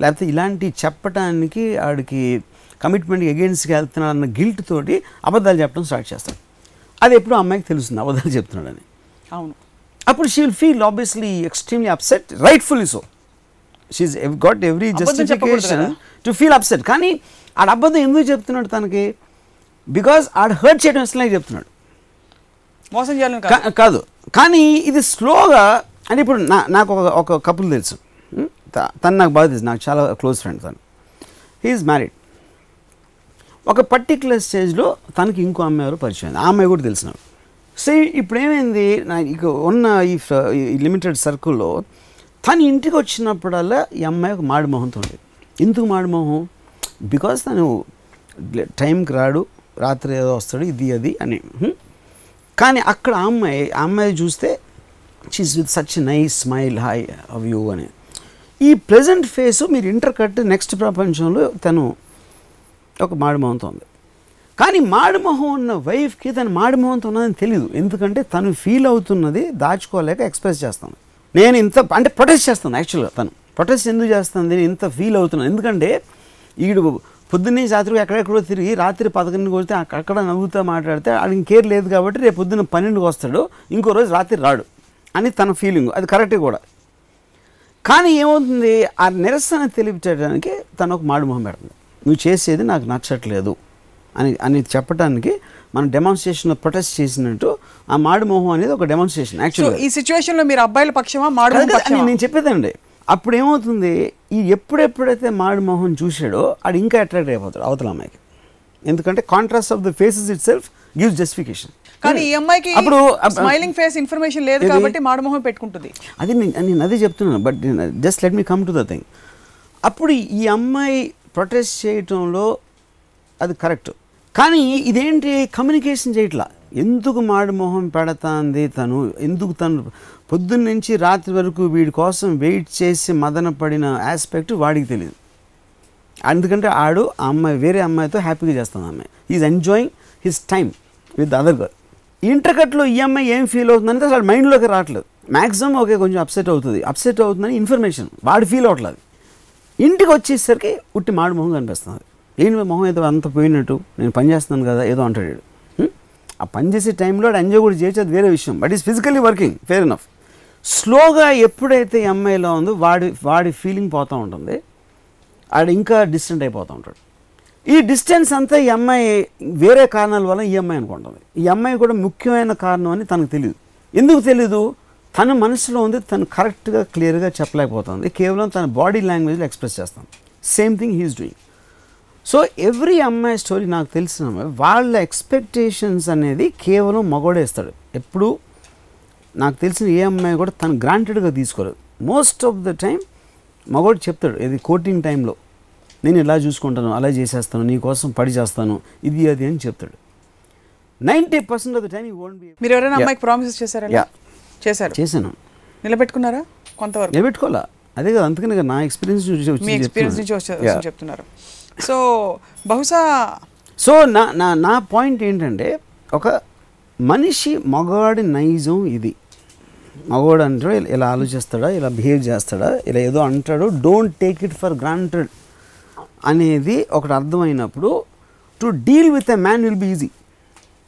లేకపోతే ఇలాంటి చెప్పటానికి ఆడికి కమిట్మెంట్కి అగేన్స్ట్కి వెళ్తున్నాడు అన్న గిల్ట్ తోటి అబద్ధాలు చెప్పడం స్టార్ట్ చేస్తాడు అది ఎప్పుడు అమ్మాయికి తెలుస్తుంది అబద్ధాలు చెప్తున్నాడని. అవును. అప్పుడు she will feel obviously extremely upset rightfully so she's got every justification. To feel upset కానీ ఆడ అబద్ధం ఎందుకు చెప్తున్నాడు తనకి? బికాజ్ ఆడ హర్ట్ చేయడం ఇష్టం చెప్తున్నాడు. మోసం చేయాలని కాదు. కా- కాదు. కానీ ఇది స్లోగా అంటే ఇప్పుడు నా నాకు ఒక ఒక కపుల్ తెలుసు. తను నాకు బాగా తెలుసు. నాకు చాలా క్లోజ్ ఫ్రెండ్ తను. హీఈస్ మ్యారీడ్ ఒక పర్టికులర్ స్టేజ్లో తనకి ఇంకో అమ్మాయి ఎవరు పరిచయం ఆ అమ్మాయి కూడా తెలిసినాడు. సో ఇప్పుడు ఏమైంది? నా ఇక ఉన్న ఈ లిమిటెడ్ సర్కిల్లో తను ఇంటికి వచ్చినప్పుడల్లా ఈ అమ్మాయి ఒక మాడి మొహంతో ఉండేది. ఎందుకు మాడి మొహం? బికాస్ తను టైంకి రాడు. రాత్రి ఏదో వస్తాడు ఇది అది అని. కానీ అక్కడ ఆ అమ్మాయి ఆ అమ్మాయి చూస్తే she's with such nice smile hi how you అని. ఈ ప్రజెంట్ ఫేస్ మీరు ఇంటర్ కట్ నెక్స్ట్ ప్రపంచంలో తను ఒక మాడిమోహంతో ఉంది కానీ మాడిమోహం ఉన్న వైఫ్కి తను మాడిమోహంతో ఉన్నదని తెలియదు ఎందుకంటే తను ఫీల్ అవుతున్నది దాచుకోలేక ఎక్స్ప్రెస్ చేస్తాను నేను ఇంత అంటే ప్రొటెస్ట్ చేస్తాను యాక్చువల్గా తను. ప్రొటెస్ట్ ఎందుకు చేస్తాను నేను ఇంత ఫీల్ అవుతున్నాను ఎందుకంటే ఈడు పొద్దున్నే రాత్రి ఎక్కడెక్కడో తిరిగి రాత్రి పదకొండుకి వస్తే అక్క- అక్కడ నవ్వుతూ మాట్లాడితే ఆడికి కేర్ లేదు కాబట్టి రేపు పొద్దున్న పన్నెండుకి వస్తాడు ఇంకో రోజు రాత్రి రాడు అని తన ఫీలింగ్ అది కరెక్టే కూడా. కానీ ఏమవుతుంది? ఆ నిరసన తెలియచేయడానికి తను ఒక మాడు మొహం పెడుతుంది. నువ్వు చేసేది నాకు నచ్చట్లేదు అని అని చెప్పడానికి మనం డెమాన్స్ట్రేషన్లో ప్రొటెస్ట్ చేసినట్టు ఆ మాడు మొహం అనేది ఒక డెమాన్స్ట్రేషన్ సో యాక్చువల్గా ఈ సిచ్యువేషన్లో మీరు అబ్బాయిల పక్షమా? మాడు నేను చెప్పేదండి అప్పుడు ఏమవుతుంది ఈ ఎప్పుడెప్పుడైతే మాడు మొహం చూశాడో ఆడు ఇంకా అట్రాక్ట్ అయిపోతాడు అవతల అమ్మాయికి. ఎందుకంటే contrast of the faces itself gives justification కానీ ఈ అమ్మాయికి అప్పుడు అప్- స్మైలింగ్ ఫేస్ ఇన్ఫర్మేషన్ లేదు? కాబట్టి మాడుమొహం పెట్టుకుంటుంది. అది నేను అదే చెప్తున్నాను but just let me come to the thing అప్పుడు ఈ అమ్మాయి ప్రొటెస్ట్ చేయటంలో అది కరెక్ట్ కానీ ఇదేంటి కమ్యూనికేషన్ చేయట్లా? ఎందుకు మాడు మొహం పెడతాంది తను? ఎందుకు తను పొద్దున్న నుంచి రాత్రి వరకు వీడి కోసం వెయిట్ చేసి మదన పడిన ఆస్పెక్ట్ వాడికి తెలియదు ఎందుకంటే ఆడు ఆ అమ్మాయి వేరే అమ్మాయితో హ్యాపీగా చేస్తుంది అమ్మాయి. Is enjoying his time with other girl ఇంటర్కట్లో ఈ అమ్మాయి ఏం ఫీల్ అవుతుందంటే అసలు మైండ్లోకి రావట్లేదు. మ్యాక్సిమం ఓకే కొంచెం అప్సెట్ అవుతుంది. అప్సెట్ అవుతుందని ఇన్ఫర్మేషన్ వాడు ఫీల్ అవ్వట్లేదు. ఇంటికి వచ్చేసరికి ఉట్టి మాడు మొహం కనిపిస్తుంది. ఏంటి మొహం ఏదో అంత పోయినట్టు? నేను పని చేస్తున్నాను కదా ఏదో అంటాడు ఆ పని చేసే టైంలో ఎంజాయ్ కూడా చేయొచ్చు అది వేరే విషయం. But is physically working fair enough స్లోగా ఎప్పుడైతే ఈ అమ్మాయిలో ఉందో వాడి వాడి ఫీలింగ్ పోతూ ఉంటుంది. ఆడు ఇంకా డిస్టెంట్ అయిపోతూ ఉంటాడు. ఈ డిస్టెన్స్ అంతా ఈ అమ్మాయి వేరే కారణాల వల్ల ఈ అమ్మాయి అనుకుంటుంది. ఈ అమ్మాయి కూడా ముఖ్యమైన కారణం అని తనకు తెలియదు ఎందుకు తెలీదు? తన మనసులో ఉంది తను కరెక్ట్గా క్లియర్గా చెప్పలేకపోతుంది. కేవలం తన బాడీ లాంగ్వేజ్లో ఎక్స్ప్రెస్ చేస్తాను. Same thing he's doing so every అమ్మాయి స్టోరీ నాకు తెలిసిన వాళ్ళ ఎక్స్పెక్టేషన్స్ అనేది కేవలం మగోడే ఇస్తాడు. ఎప్పుడు నాకు తెలిసిన ఏ అమ్మాయి కూడా తను గ్రాంటెడ్గా తీసుకోలేదు. మోస్ట్ ఆఫ్ ద టైం మగోడు చెప్తాడు ఇది కోటింగ్ టైంలో నేను ఇలా చూసుకుంటాను అలా చేసేస్తాను నీ కోసం పడి చేస్తాను ఇది అది అని చెప్తాడు. Ninety percent of the time be మీరు ఎవరైనా అమ్మాయికి ప్రామిసెస్ చేశారా. చేశారు. చేశాను. నిలబెట్టుకున్నారా? కొంతవరకు. నిలబెట్టుకోవాలా? అదే కదా అందుకని నా ఎక్స్పీరియన్స్ నుంచి చెప్తున్నారు. సో బహుశా సో నా నా నా పాయింట్ ఏంటంటే ఒక మనిషి మగవాడి నైజం ఇది. మగవాడు అంటే ఇలా- ఇలా ఆలోచిస్తాడా ఇలా బిహేవ్ చేస్తాడా ఇలా ఏదో అంటాడు don't take it for granted అనేది ఒకటి అర్థమైనప్పుడు to deal with a man will be easy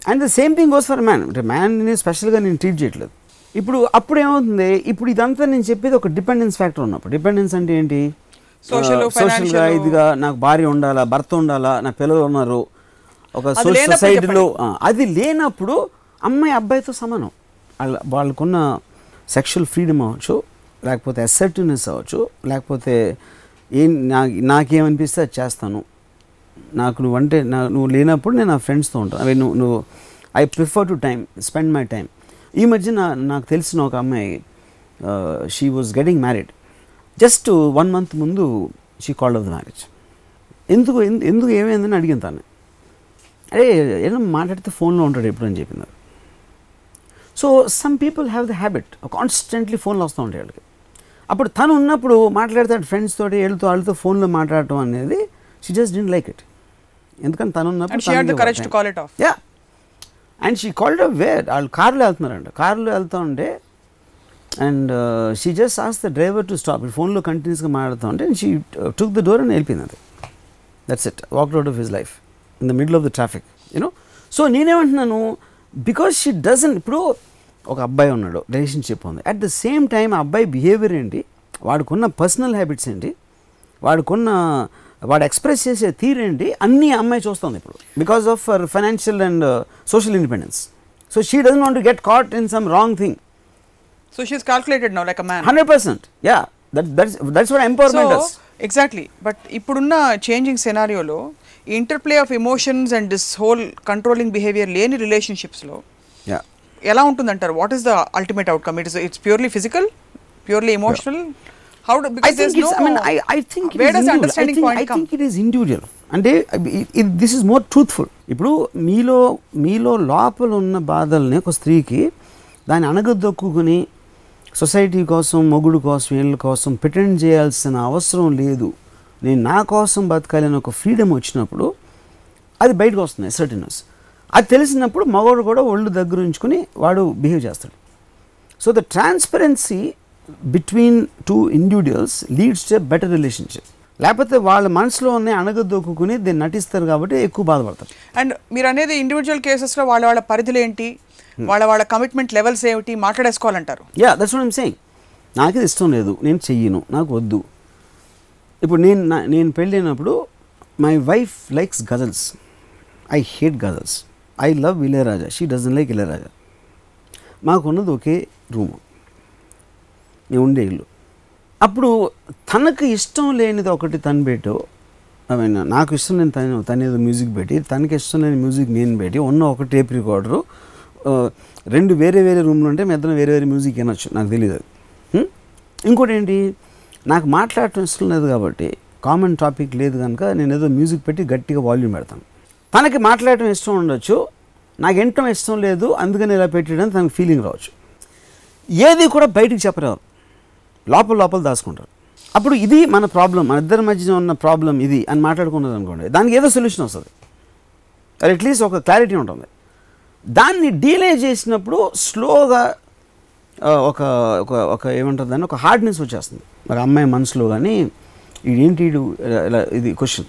and the same thing goes for man అంటే మ్యాన్ని స్పెషల్గా నేను ట్రీట్ చేయట్లేదు. ఇప్పుడు అప్పుడు ఏమవుతుంది? ఇప్పుడు ఇదంతా నేను చెప్పేది ఒక డిపెండెన్స్ ఫ్యాక్టర్ ఉన్నప్పుడు. డిపెండెన్స్ అంటే ఏంటి? సోషల్గా. ఇదిగా నాకు భార్య ఉండాలా భర్త ఉండాలా నా పిల్లలు ఉన్నారు. ఒక సొసైటీలో అది లేనప్పుడు అమ్మాయి అబ్బాయితో సమానం. వాళ్ళ వాళ్ళకున్న సెక్షువల్ ఫ్రీడమ్ అవ్వచ్చు లేకపోతే అసెప్టివ్నెస్ అవ్వచ్చు లేకపోతే ఏం నా నాకేమనిపిస్తే అది చేస్తాను. నాకు నువ్వంటే నా నువ్వు లేనప్పుడు నేను నా ఫ్రెండ్స్తో ఉంటాను అవి నువ్వు నువ్వు I prefer to time spend my time ఈ మధ్య నా నాకు తెలిసిన ఒక అమ్మాయి she was getting married just one month ముందు she called off the marriage ఎందుకు ఎందు- ఎందుకు ఏమైందని అడిగాను తను. అరే ఏదో మాట్లాడితే ఫోన్లో ఉంటాడు ఎప్పుడు అని చెప్పింది so some people have the habit constantly ఫోన్లో వస్తూ ఉంటాయి వాళ్ళకి. అప్పుడు తను ఉన్నప్పుడు మాట్లాడతాడు ఫ్రెండ్స్ తోటి వీళ్ళతో వాళ్ళతో ఫోన్లో మాట్లాడటం అనేది she just didn't like it ఎందుకని తను అండ్ ఉన్నప్పుడు call yeah and she called where వాళ్ళు కార్లో వెళ్తున్నారంట. కార్లో వెళ్తూ ఉంటే and she just as the driver to stop ఫోన్లో కంటిన్యూస్గా మాట్లాడుతూ ఉంటే షీ టుక్ ద డోర్ అని వెళ్ళిపోయింది అది. That's it walk out of his life in the middle of the traffic you know so నేనేమంటున్నాను because she doesn't ఇప్పుడు ఒక అబ్బాయి ఉన్నాడు రిలేషన్షిప్ ఉంది. అట్ ద సేమ్ టైం ఆ అబ్బాయి బిహేవియర్ ఏంటి? వాడుకున్న పర్సనల్ హ్యాబిట్స్ ఏంటి? వాడుకున్న వాడు ఎక్స్ప్రెస్ చేసే తీరేంటి అన్నీ అమ్మాయి చూస్తుంది ఇప్పుడు. Because of for financial and social independence so she doesn't want to get caught in some wrong thing so she's calculated now like a man hundred percent yeah that that's that's what so empowerment does exactly but ఇప్పుడున్న changing సెనారియోలో interplay of emotions and this whole controlling behaviour లేని రిలేషన్షిప్స్లో ఎలా ఉంటుందంటారు? What is the ultimate outcome it is it's purely physical purely emotional how is does is individual. అంటే దిస్ ఇస్ మోర్ ట్రూత్ఫుల్ ఇప్పుడు మీలో మీలో లోపల ఉన్న బాధల్ని ఒక స్త్రీకి దాన్ని అణగదొక్కుని సొసైటీ కోసం మొగుడు కోసం వీళ్ళ కోసం ప్రిటెండ్ చేయాల్సిన అవసరం లేదు. నేను నా కోసం బతకాలని ఒక ఫ్రీడమ్ వచ్చినప్పుడు అది బయటకు వస్తుంది సర్టినెస్ అది తెలిసినప్పుడు మగవాడు కూడా ఒళ్ళు దగ్గర ఉంచుకుని వాడు బిహేవ్ చేస్తాడు. So the transparency between two individuals leads to better relationship లేకపోతే వాళ్ళ మనసులో ఉన్న అణగదొక్కుని దీన్ని నటిస్తారు కాబట్టి ఎక్కువ బాధపడతారు. అండ్ మీరు అనేది ఇండివిజువల్ కేసెస్లో వాళ్ళ వాళ్ళ పరిధులు ఏంటి? వాళ్ళ వాళ్ళ కమిట్మెంట్ లెవెల్స్ ఏమిటి మాట్లాడేసుకోవాలంటారు. Yeah that's what I'm saying నాకు ఇది ఇష్టం లేదు నేను చెయ్యను నాకు వద్దు. ఇప్పుడు నేను నా- నేను పెళ్ళైనప్పుడు my wife likes ghazals I hate ghazals I love Ilaiyaraaja. She doesn't like Ilaiyaraaja. మాకున్నది ఒకే రూము. నేను ఉండే ఇల్లు. అప్పుడు తనకు ఇష్టం లేనిది ఒకటి తను పెట్టు. ఐ మీన్ నాకు ఇష్టం లేని తను తను ఏదో మ్యూజిక్ పెట్టి తనకి ఇష్టం లేని మ్యూజిక్ నేను పెట్టి ఉన్న ఒక టేప్ రికార్డరు రెండు వేరే వేరే రూమ్లు ఉంటే మీ వేరే వేరే మ్యూజిక్ వినొచ్చు. నాకు తెలియదు అది. ఇంకోటి ఏంటి? నాకు మాట్లాడటం ఇష్టం లేదు కాబట్టి కామన్ టాపిక్ లేదు కనుక నేను ఏదో మ్యూజిక్ పెట్టి గట్టిగా వాల్యూమ్ పెడతాను. తనకి మాట్లాడటం ఇష్టం ఉండొచ్చు. నాకు వినటం ఇష్టం లేదు. అందుకని ఇలా పెట్టడం తనకు ఫీలింగ్ రావచ్చు. ఏది కూడా బయటికి చెప్పరారు లోపల లోపల దాచుకుంటారు. అప్పుడు ఇది మన ప్రాబ్లం మన ఇద్దరి మధ్య ఉన్న ప్రాబ్లం ఇది అని మాట్లాడుకున్నది అనుకోండి దానికి ఏదో సొల్యూషన్ వస్తుంది. అట్లీస్ట్ ఒక క్లారిటీ ఉంటుంది. దాన్ని డీలే చేసినప్పుడు స్లోగా ఒక ఒక ఏమంటుంది అని ఒక హార్డ్నెస్ వచ్చేస్తుంది. మరి అమ్మాయి మనసులో కానీ ఇదేంటి ఇలా ఇది క్వశ్చన్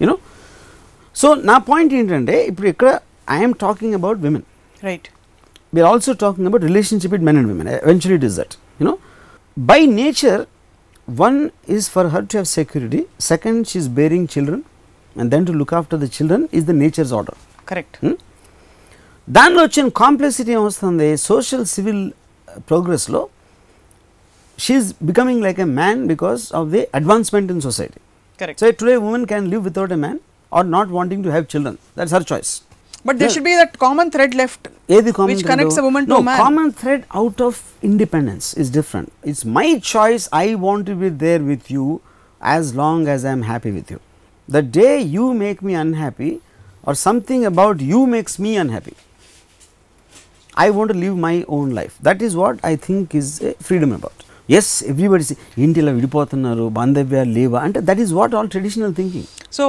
యూనో సో నా పాయింట్ ఏంటంటే ఇప్పుడు ఇక్కడ I'm talking about women right we're also talking about relationship it men and women eventually it is that you know by nature one is for her to have security second she's bearing children and then to look after the children is the nature's order correct దానిలో వచ్చిన కాంప్లెక్సిటీ ఏమొస్తుంది social civil ప్రోగ్రెస్లో she's becoming like a man because of the advancement in society correct so today women can live without a man or not wanting to have children that's her choice but they should be that common thread left ఏది common which connects a woman to no, a man. common thread out of independence is different it's my choice i want to be there with you as long as i am happy with you the day you make me unhappy or something about you makes me unhappy i want to live my own life that is what i think is a freedom about yes everybody say ఏంటి ఇలా విడిపోతున్నారు బాంధవ్యాలు లేవా అంటే that is what all traditional thinking so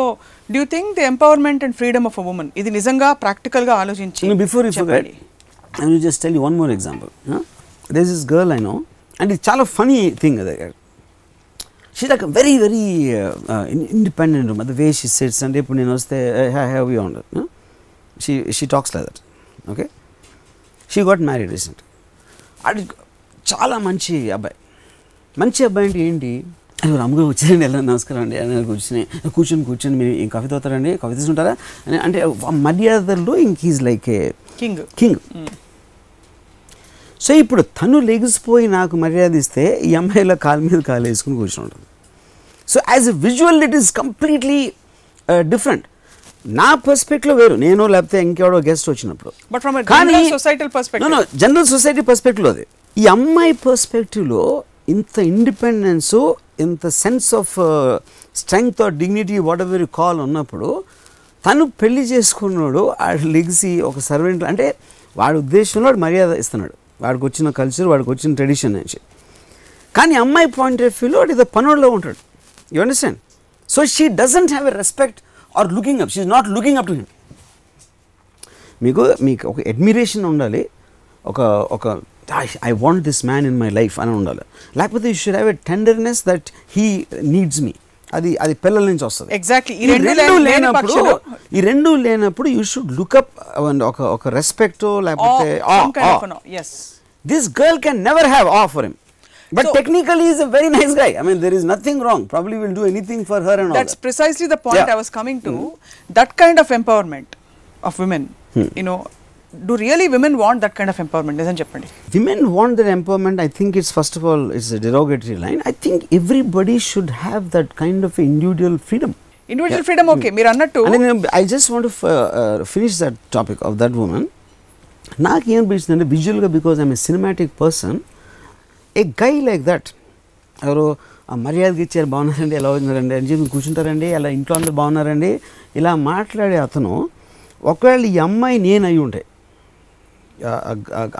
do you think the empowerment and freedom of women ఇది నిజంగా ప్రాక్టికల్గా ఆలోచించి forget, చెప్పండి. I will just tell you one more example. Huh? There's this girl I know, and it's చాలా funny thing. అది. She's like a very, very uh, uh, in- independent woman. The way she sits and ఇప్పుడు నేను వస్తే have you on huh? she she talks like She got married recent. అది చాలా మంచి అబ్బాయి. మంచి అబ్బాయి అంటే ఏంటి? అయ్యో అమ్మగారు వచ్చారండి ఎలా నమస్కారం అండి. అని కూర్చుని కూర్చొని కూర్చొని మీరు ఏం కాఫీ తాగుతారండి? కాఫీ తీసుకుంటారా? అని అంటే ఆ మర్యాదల్లో ఇంక is like a king king so ఇప్పుడు తను లెగిసిపోయి నాకు మర్యాద ఇస్తే ఈ అమ్మాయిల కాలు మీద కాలు వేసుకుని కూర్చుని ఉంటుంది. So as a visual it is completely different నా పర్స్పెక్టివ్ వేరు. నేను లేకపోతే ఇంకెవడో గెస్ట్ వచ్చినప్పుడు. Societal perspective. General society perspective అది. ఈ అమ్మాయి పర్స్పెక్టివ్లో ఇంత ఇండిపెండెన్స్ ఇంత sense of strength or dignity whatever you call ఉన్నప్పుడు తను పెళ్ళి చేసుకున్నాడు ఆడు లెగిసి ఒక సర్వెంట్ అంటే వాడి ఉద్దేశంలో వాడు మర్యాద ఇస్తున్నాడు. వాడికి వచ్చిన కల్చర్ వాడికి వచ్చిన ట్రెడిషన్ నుంచి కానీ అమ్మాయి పాయింట్ ఆఫ్ వ్యూలో వాడు ఏదో పనుల్లో ఉంటాడు. You understand so she doesn't have a respect or looking up. She's not looking up to him. మీకు మీకు ఒక అడ్మిరేషన్ ఉండాలి. ఒక ఒక I want this man in my life అని ఉండాలి. లేకపోతే you should have a tenderness that he needs me. అది అది పిల్లల నుంచి వస్తుంది. Exactly. ఈ రెండు రెండు లేని లేనప్పుడు ఈ రెండు లేనప్పుడు యూ షుడ్ లుక్అప్ ఒక ఒక రెస్పెక్ట్ లేకపోతే this girl can never have of for him But So- technically is a very nice guy I mean there is nothing wrong probably will do anything for her and That's precisely the point Yeah. I was coming to. That kind of empowerment of women, you know, do really women want that kind of empowerment? Doesn't చెప్పండి women want that empowerment i think it's first of all it's a derogatory line i think everybody should have that kind of individual freedom individual freedom okay మీరు అన్నట్టు and then uh, i just want to f- uh, uh, finish that topic of that woman నాకు ఏమనిపించిందంటే విజువల్గా because I'm a cinematic person A guy like that ఎవరు ఆ మర్యాదకి ఇచ్చారు బాగున్నారండి ఎలా ఉన్నారండి అని చెప్పి కూర్చుంటారండి అలా ఇంట్లో అందరు బాగున్నారండి ఇలా మాట్లాడే అతను ఒకవేళ ఈ అమ్మాయి నేను అయి ఉంటే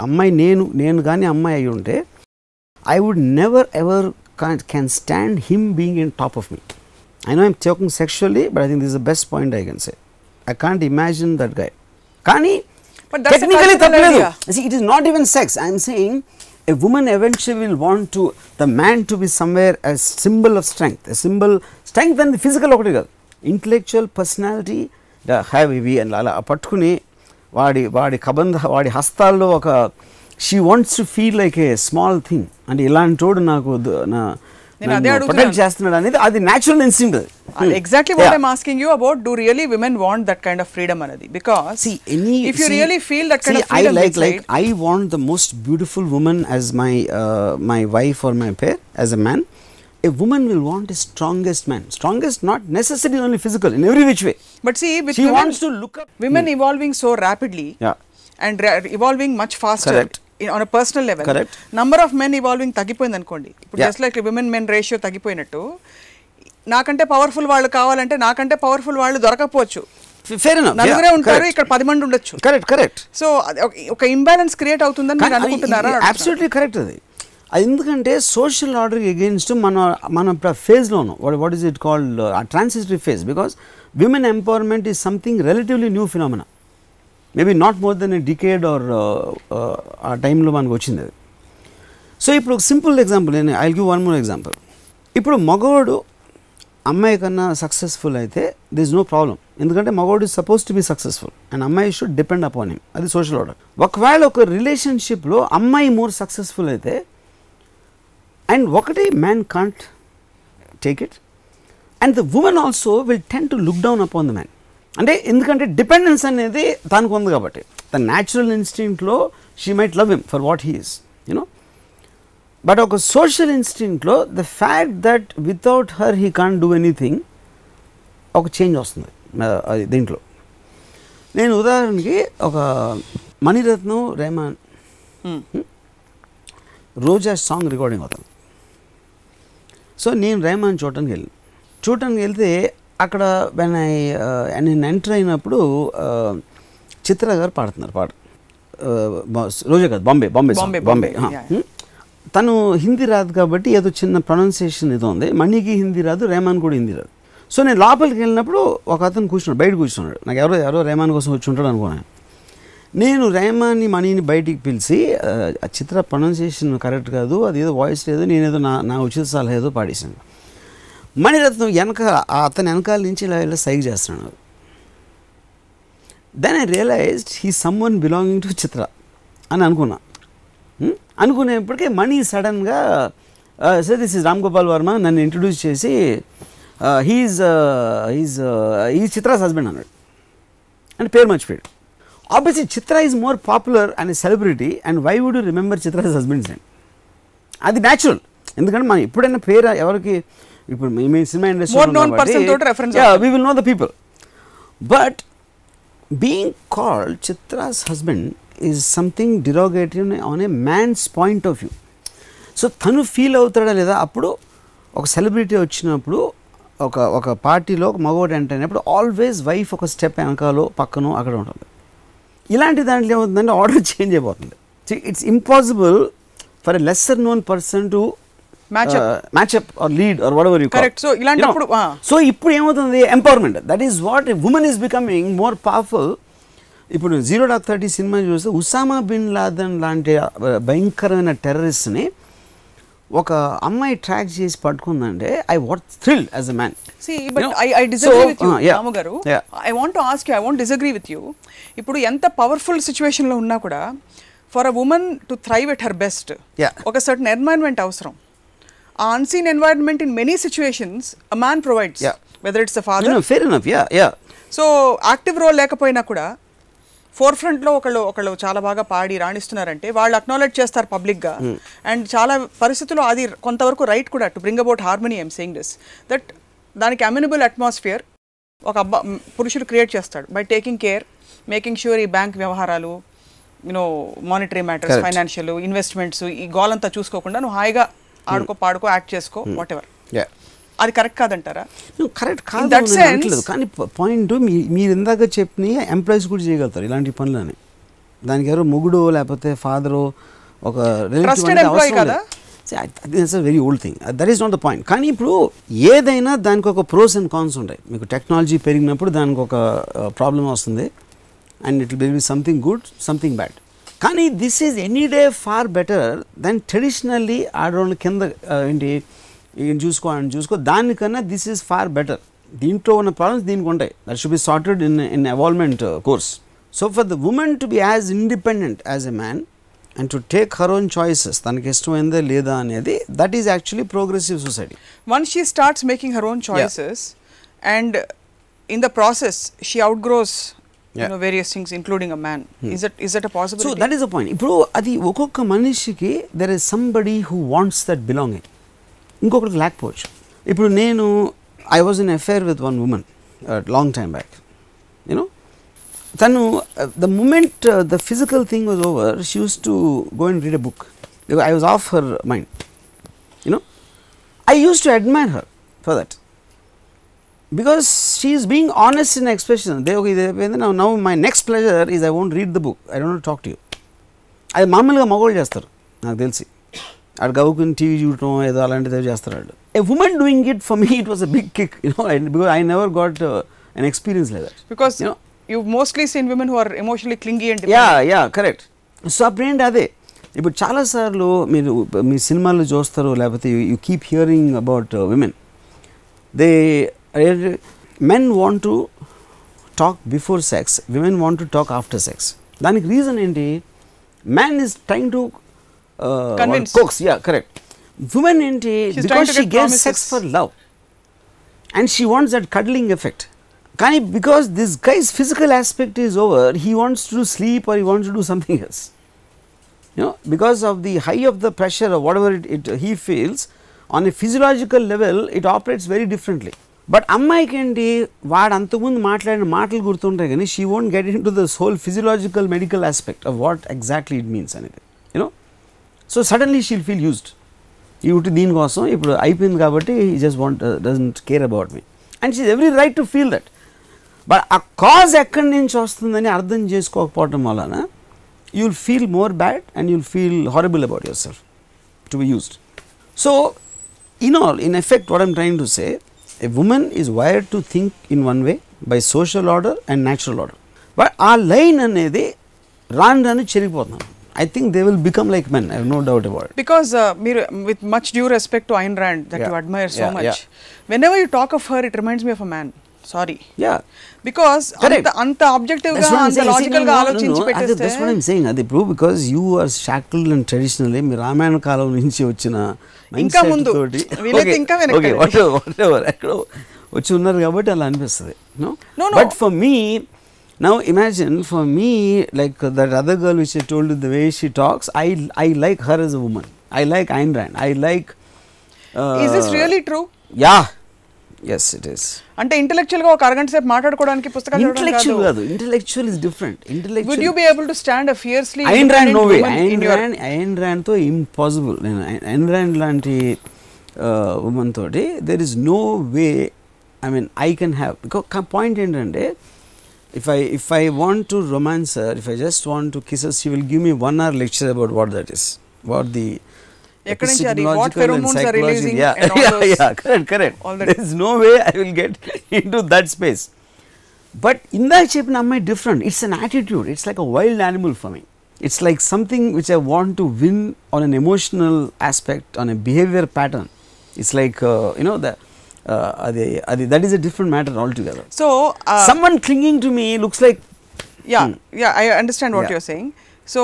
అమ్మాయి నేను నేను కానీ అమ్మాయి అయి ఉంటే I would never ever can stand him being in top of me I know I'm talking sexually but I think this the best point I can say I can't imagine that guy కానీ టెక్నికలీ తప్పలేదు. It is not even sex I'm saying a woman will want to the man to be somewhere somewhere symbol of strength strength a symbol strength and physical ఒకటి కాదు. ఇంటలెక్చువల్ పర్సనాలిటీ హ్యావ్ ఇవి అని అలా పట్టుకుని వాడి వాడి కబంధ వాడి హస్తాల్లో ఒక she wants to feel like a small thing అంటే ఇలాంటి నాకు నా నేను అదే ప్రొటెక్ట్ అడుగుతున్నాను. చేస్తున్నాడు అనేది అది న్యాచురల్ ఇన్స్టింక్ట్ అది exactly what I'm asking you about do really women want that kind of freedom అనేది because See, any. If you see- really feel that see, kind of I freedom like like I want the most beautiful woman as my uh, my wife or my pair as a man. A woman will want a strongest man. Strongest, not necessarily only physical, in every which way. But see with She wants to look up. women evolving so rapidly Yeah. and ra- evolving much faster Correct. On a personal level Correct. number of men evolving తగ్గిపోయింది అనుకోండి ఇప్పుడు. Just like women men ratio తగ్గిపోయినట్టు నాకంటే పవర్ఫుల్ వాళ్ళు కావాలంటే నాకంటే పవర్ఫుల్ వాళ్ళు దొరకపోవచ్చు. నలుగురే ఉంటారు. ఇక్కడ పది మంది ఉండొచ్చు Correct, correct. సో ఒక ఇంబ్యాలెన్స్ క్రియేట్ అవుతుందని మీరు అనుకుంటున్నారా అబ్సల్యూట్లీ కరెక్ట్ అది అది ఎందుకంటే సోషల్ ఆర్డర్ అగేన్స్ట్ మన మన ఫేజ్లో ఉన్నాం what is it called transitory phase because women empowerment is something relatively new phenomena maybe not more than a decade or ఆ టైంలో మనకు వచ్చింది అది. సో ఇప్పుడు ఒక సింపుల్ ఎగ్జాంపుల్ నేను I give one more example ఇప్పుడు మగవాడు అమ్మాయి కన్నా సక్సెస్ఫుల్ అయితే దిస్ నో ప్రాబ్లం ఎందుకంటే మగవాడు is supposed to be successful and అమ్మాయి షుడ్ డిపెండ్ అపాన్ హిమ్ అది సోషల్ ఆర్డర్ ఒకవేళ ఒక రిలేషన్షిప్లో అమ్మాయి మోర్ సక్సెస్ఫుల్ అయితే అండ్ ఒకటి man can't take it and the woman also will tend to look down upon the man అంటే ఎందుకంటే డిపెండెన్స్ అనేది తనకు ఉంది కాబట్టి. The natural ఇన్స్టింక్ట్లో she might love him for what he's you know but ఒక social ఇన్స్టింక్ట్లో the fact that without her he can do anything ఒక చేంజ్ వస్తుంది అది దీంట్లో. నేను ఉదాహరణకి ఒక మణిరత్నం రెహమాన్ రోజా సాంగ్ రికార్డింగ్ అవుతాను సో నేను రెహమాన్ చూడటానికి వెళ్ళాను. చూడటానికి వెళ్తే అక్కడ వెన్ ఐ నేను ఎంటర్ అయినప్పుడు ఆ, చిత్ర గారు పాడుతున్నారు పాట. బా- రోజా కాదు బాంబే బాంబే బాంబే. తను హిందీ రాదు కాబట్టి ఏదో చిన్న ప్రొనౌన్సియేషన్ ఇది ఉంది. మణికి హిందీ రాదు రెహమాన్ కూడా హిందీ రాదు. సో నేను లోపలికి వెళ్ళినప్పుడు ఒక అతను కూర్చున్నాడు బయట కూర్చున్నాడు. నాకు ఎవరో ఎవరో రెహమాన్ కోసం వచ్చి ఉంటాడు అనుకున్నాను. నేను రెహమాన్ని మణిని బయటికి పిలిచి చిత్ర ప్రొనౌన్సియేషన్ కరెక్ట్ కాదు అది ఏదో వాయిస్ లేదు నేనేదో నా నా ఉచిత సలహా ఏదో పాడేశాను. మణిరత్నం వెనక అతని వెనకాల నుంచి ఇలా ఇలా సైగ్ చేస్తున్నాడు. Then I realized he someone belonging to Chitra అని అనుకున్నా. హ్మ్? అనుకునేప్పటికే మణి సడన్గా sir this is Ram Gopal Varma నన్ను ఇంట్రడ్యూస్ చేసి హీఈస్ హీస్ ఈ చిత్రాస్ హస్బెండ్ అన్నాడు. అండ్ పేరు మర్చిపోయాడు. Obviously Chitra is more popular and celebrity and why would remember Chitra's husbands and అది న్యాచురల్ ఎందుకంటే మనం ఎప్పుడైనా పేరు ఎవరికి ఇప్పుడు మీ- మీ cinema industry will know the people but being called Chitra's husband is something derogatory on a man's point of view so తను ఫీల్ అవుతాడా లేదా? అప్పుడు ఒక సెలబ్రిటీ వచ్చినప్పుడు ఒక ఒక పార్టీలో ఒక మగవాడు ఎంటర్ అయినప్పుడు ఆల్వేస్ వైఫ్ ఒక స్టెప్ వెనకాలో పక్కనో అక్కడ ఉంటుంది ఇలాంటి దాంట్లో ఏమవుతుందంటే ఆర్డర్ చేంజ్ అయిపోతుంది. It's impossible for a lesser known person to. Match up or lead or whatever you Correct. So, ఇలాంటప్పుడు. సో ఇప్పుడు ఏమవుతుంది empowerment that is what women is becoming more powerful ఇప్పుడు జీరో డాక్ థర్టీ సినిమా చూస్తే ఉసామా బిన్ లాదన్ లాంటి ఆ, భయంకరమైన టెర్రరిస్ట్ని ఒక అమ్మాయి ట్రాక్ చేసి పట్టుకుందంటే I what thrill as a man See, but You know, I, I disagree so, with you, uh, yeah, Ramu garu. yeah. I want to ask you, I won't disagree with you. ఇప్పుడు ఎంత పవర్ఫుల్ సిచ్యువేషన్లో ఉన్నా కూడా for a woman to thrive at her best. ఒక సర్టన్ ఎన్వైరన్మెంట్ అవసరం unseen environment in many situations a man provides Yeah. Whether it's the father fair enough yeah yeah so active role లేకపోయినా కూడా ఫోర్ ఫ్రంట్లో ఒకళ్ళు ఒకళ్ళు చాలా బాగా పాడి రాణిస్తున్నారంటే వాళ్ళు అక్నాలెడ్జ్ చేస్తారు పబ్లిక్గా అండ్ చాలా పరిస్థితుల్లో అది కొంతవరకు రైట్ కూడా to bring about harmony I'm saying this that దానికి అమ్యూనబుల్ అట్మాస్ఫియర్ ఒక అబ్బా పురుషుడు క్రియేట్ చేస్తాడు by taking care making sure ఈ బ్యాంక్ వ్యవహారాలు you know monetary matters. Financial investments ఈ గోలంతా చూసుకోకుండా నువ్వు హాయిగా ఆడుకో పాడుకో యాక్ట్ చేసుకో వాట్ ఎవర్ యా అది కరెక్ట్ కాదంటారా? కరెక్ట్ కాదు కానీ పాయింట్ మీరు ఇందాక చెప్పిన ఎంప్లాయీస్ కూడా చేయగలుగుతారు ఇలాంటి పనులని దానికి ఎవరో మొగుడు లేకపోతే ఫాదరు ఒక very old thing that is not the point కానీ ఇప్పుడు ఏదైనా దానికి ఒక ప్రోస్ అండ్ కాన్స్ ఉంటాయి. మీకు టెక్నాలజీ పెరిగినప్పుడు దానికి ఒక ప్రాబ్లం వస్తుంది. And it will be something good something bad కానీ this is any day far better than traditionally ఆడవాళ్ళ కింద ఏంటి చూసుకో ఆయన చూసుకో. దానికన్నా దిస్ ఈజ్ ఫార్ బెటర్ దీంట్లో ఉన్న ప్రాబ్లమ్స్ దీనికి ఉంటాయి. That should be sorted in in evolvement course so for the woman to be as independent as a man and to take her own choices తనకి ఇష్టమైందా లేదా అనేది that is actually progressive society once she starts making her own choices and in the process she outgrows you Yeah. know various things including a man. Is that is that a so possibility that is a point ఇప్పుడు అది ఒక్కొక్క మనిషికి there is somebody who wants that belonging ఇంకొకరికి లేకపోవచ్చు ఇప్పుడు నేను I was in affair with one women long time back you know తను the moment the physical thing was over she use to go and read a book I was of her mind you know I use to admire her for that because she is being honest in expression they ఒక ఇది అయిపోయింది now now my next pleasure is I won't read the book I don't talk to you అది మామూలుగా మగవాళ్ళు చేస్తారు. నాకు తెలిసి. ఆడు గవ్వుకుని టీవీ చూడటం ఏదో అలాంటిది చేస్తారు వాడు a women doing it for me it was a big kick you know because I never got an experience లేదు because you know? you've mostly seen women who are emotionally clingy and yeah. Yeah correct so అప్పుడేంటి అదే. ఇప్పుడు చాలాసార్లు మీరు మీ సినిమాల్లో చూస్తారు లేకపోతే you keep hearing about women they Men want to talk before sex women want to talk after sex దానికి రీజన్ ఏంటి man is trying to Convince. Coax yeah correct women ఏంటి She's trying because to she get gave promises. Sex for love and she wants that cuddling effect కానీ because this guy's physical aspect is over he wants to sleep or he wants to do something else you know because of the high of the pressure or whatever it, it he feels on a physiological level it operates very differently But అమ్మాయికి ఏంటి వాడు అంతకుముందు మాట్లాడిన మాటలు గుర్తుంటాయి కానీ she won't get into the soul physiological medical aspect of what exactly it means అనేది you know so suddenly she'll feel used ఇటు దీనికోసం ఇప్పుడు అయిపోయింది కాబట్టి he just want doesn't care about me and she's every right to feel that but ఆ కాజ్ ఎక్కడి నుంచి వస్తుందని అర్థం చేసుకోకపోవటం వలన you will feel more bad and you will feel horrible about yourself to be used. So, in all, in effect, what I am trying to a woman is wired to think in one way by social order and natural order. But ఆ లైన్ అనేది రాను రాను చెరిగిపోతున్నాం I think they will become like men I no doubt about uh, మీరు with much due respect to Ayn Rand that you. Admire so much. Whenever you talk of her it reminds me of a man sorry yeah because. అంత ఆబ్జెక్టివ్గా అంత లాజికల్గా ఆలోచించి no. అదే, that's what I'm పెట్టేస్తే saying. అది ఇప్పుడు because you are shackled and traditionally మీ రామాయణ కాలం నుంచి వచ్చిన ఇంకా ముందు. వీలైతే ఇంకా వెనక్కి ఓకే వెళ్ళండి. వాటెవర్ ఎక్కడో వచ్చి ఉన్నారు కాబట్టి అలా అనిపిస్తుంది no. But for me now imagine for me like that other girl which I told the way she talks I I like her as a woman I like Ayn Rand I like is this really true yeah yes it is అంటే ఇంటెలెక్చువల్గా ఒక అరగంట సేపు మాట్లాడుకోవడానికి పుస్తకాలు ఇంటలెక్చువల్ కాదు. Intellectual is different would intellectual you be able to stand a fiercely Ayn Rand no way Ayn Rand Ayn ర్యాండ్తో impossible నేను ఐన్ ర్యాండ్ లాంటి ఉమెన్ తోటి there is no way I mean I can have point ఏంటంటే if I if I want to romance her if I just want to kisses she will give me one hour lecture about what that is what the echoed and psychological, what pheromones are releasing yeah. and all yeah, those. Yeah, correct, correct. All. There is no way I will get into that space. But in that shape, am different? It's an attitude. It's like a wild animal for me. It's like something which I want to win on an emotional aspect, on a behavior pattern. It's like uh, you know the. Uh, are they, are they, that is a different matter altogether. So, uh, someone clinging to me looks like. Yeah, hmm. yeah, I understand what yeah. you're saying. So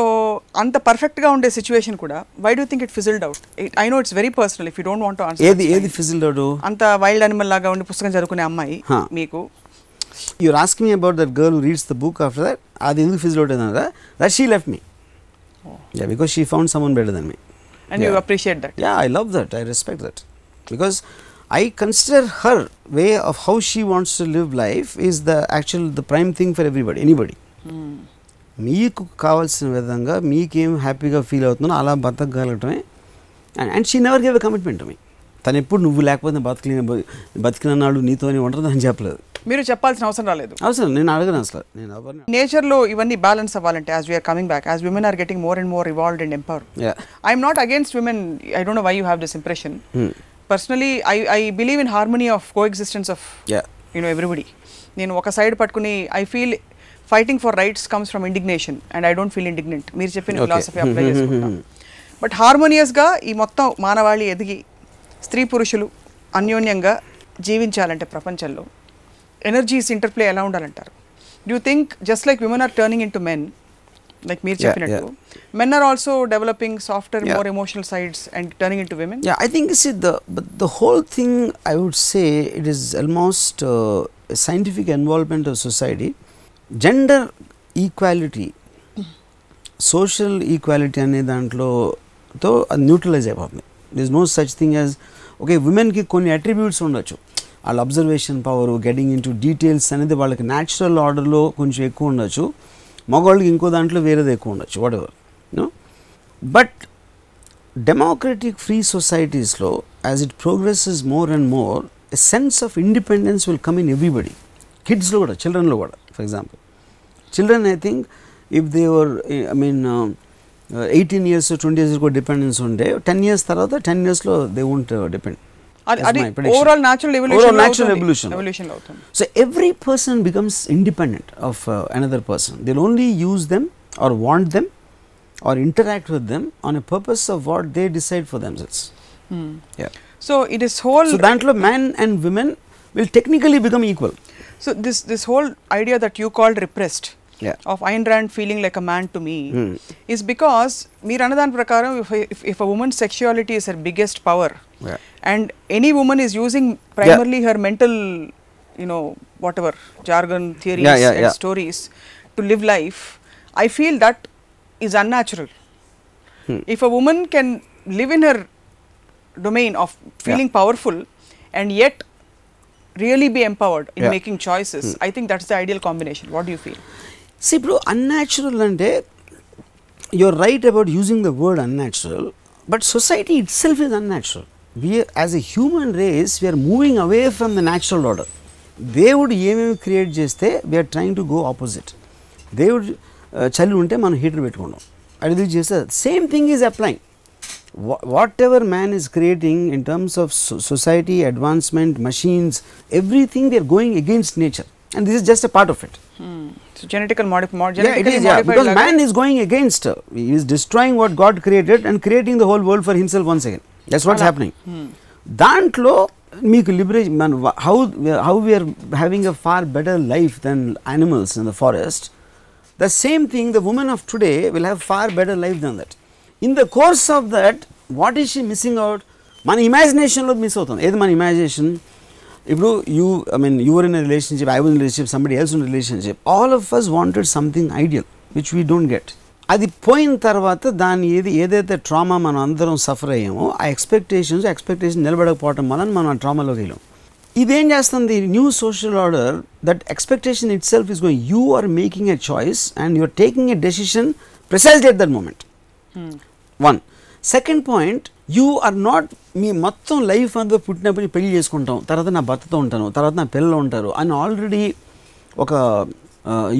అంత పర్ఫెక్ట్గా ఉండే సిచ్యువేషన్ కూడా why do think it fizzled out I know it's very personal if you don't want ఏది ఏది ఫిజిల్డ్ అవుట్ అంత వైల్డ్ అనిమల్ లాగా ఉండి పుస్తకం చదువుకునే అమ్మాయి. మీకు. You're ask me about that girl reads the book after that అది ఎందుకు ఫిజిల్ అవుట్ అయిందా that she left me yeah because she found someone better than me and you. Appreciate that Yeah, I love that. I respect that. Because I consider her way of how she wants to live life is the actual, the prime thing for everybody, anybody. మీకు కావాల్సిన విధంగా మీకేం హ్యాపీగా ఫీల్ అవుతుందో అలా బతకగలగటమే. And she never give a commitment me తను ఎప్పుడు నువ్వు లేకపోతే బతకలేని బతికిన నాడు నీతోనే ఉంటుంది అని చెప్పలేదు. మీరు చెప్పాల్సిన అవసరం రాలేదు. అవసరం నేను అడగను అసలు. నేను ఎవరిని నేచర్లో ఇవన్నీ బ్యాలెన్స్ అవ్వాలంటే as we are coming back as women are getting more and more evolved and empower I'm not against women I don't know why you have this impression personally I I believe in harmony of coexistence of yeah you know everybody నేను ఒక సైడ్ పట్టుకుని I feel fighting for rights comes from indignation and I don't feel indignant మీరు చెప్పిన. ఫిలాసఫీ అప్లై చేసుకుంటాం. బట్ హార్మోనియస్గా ఈ మొత్తం మానవాళి ఎదిగి స్త్రీ పురుషులు అన్యోన్యంగా జీవించాలంటే ప్రపంచంలో ఎనర్జీస్ ఇంటర్ప్లే ఎలా ఉండాలంటారు? Do think just like women are turning into men like మీరు చెప్పినట్టు men are also developing software. More emotional sides and turning into women I think see the but the whole thing I would say it is almost uh, a scientific gender equality social equality అనే దాంట్లోతో అది న్యూట్రలైజ్ అయిపోతుంది. This no such thing as okay ఉమెన్కి కొన్ని అట్రిబ్యూట్స్ ఉండొచ్చు. వాళ్ళ observation power getting into details అనేది వాళ్ళకి న్యాచురల్ ఆర్డర్లో కొంచెం ఎక్కువ ఉండొచ్చు. మగవాళ్ళకి ఇంకో దాంట్లో వేరేది ఎక్కువ ఉండొచ్చు whatever no but democratic free సొసైటీస్లో as it progresses more and more a sense of independence will come in everybody కిడ్స్లో కూడా చిల్డ్రన్లో కూడా. For example children I think if they were I mean eighteen years twenty years కూడా డిపెండెన్స్ ఉండే టెన్ ఇయర్స్ తర్వాత టెన్ ఇయర్స్లో దే వోంట్ డిపెండ్ అది That's అది my prediction. Overall natural Overall natural evolution. Evolution అవుతుంది So every person becomes independent of uh, another person. They'll only use them or want them or interact with them on a purpose of what they decide for themselves. Yeah. So it is whole So దాంట్లో men and women will technically become equal. So, this, this whole idea that you called repressed yeah. of Ayn Rand feeling like a man to me mm. is because if, if, if a woman's sexuality is her biggest power yeah. and any woman is using primarily yeah. her mental, you know, whatever jargon, theories and stories to live life, I feel that is unnatural. Hmm. If a woman can live in her domain of feeling powerful and yet really be empowered in Yeah. making choices. I think that's the ideal combination. What do you feel? See, ఇప్పుడు అన్యాచురల్ అంటే you are right about using the word unnatural but society itself is unnatural we as a human race we are moving away from the natural order దేవుడు ఏమేమి క్రియేట్ చేస్తే we are trying to go opposite దేవుడు ఆ, చలి ఉంటే మనం హీటర్ పెట్టుకుంటాం. అది చేస్తే same thing is applying Whatever man is creating in terms of society advancement machines everything they are going against nature and this is just a part of it so genetical modif- mod- Yeah, it genetically is, yeah, modified because laga- man is going against, uh, he is destroying what God created and creating the whole world for himself once again. That's what's happening. దాంట్లో మీకు లిబరేషన్ మన how how we're having a far better life than animals in the forest the same thing the women of today will have far better life than that in the course of that what is she missing out మన ఇమాజినేషన్లో మిస్ అవుతుంది. ఏది మన ఇమాజినేషన్ ఇప్పుడు you I mean your in relationship I was in relationship somebody else in relationship all of us wanted something ideal which we don't get అది పోయిన తర్వాత దాని ఏది ఏదైతే ట్రామా మనం అందరం సఫర్ అయ్యామో ఆ ఎక్స్పెక్టేషన్స్ ఎక్స్పెక్టేషన్ నిలబడకపోవటం వలన మనం ఆ ట్రామాలోకి వెళ్ళాం. ఇదేం చేస్తుంది? New social order that expectation itself is going you are making a choice and you are taking a decision precisely at that moment one. Second point you are not మీ మొత్తం లైఫ్ అంతా పుట్టినప్పుడు పెళ్ళి చేసుకుంటాం. తర్వాత నా భర్తతో ఉంటాను తర్వాత నా పిల్లలు ఉంటారు అని ఆల్రెడీ ఒక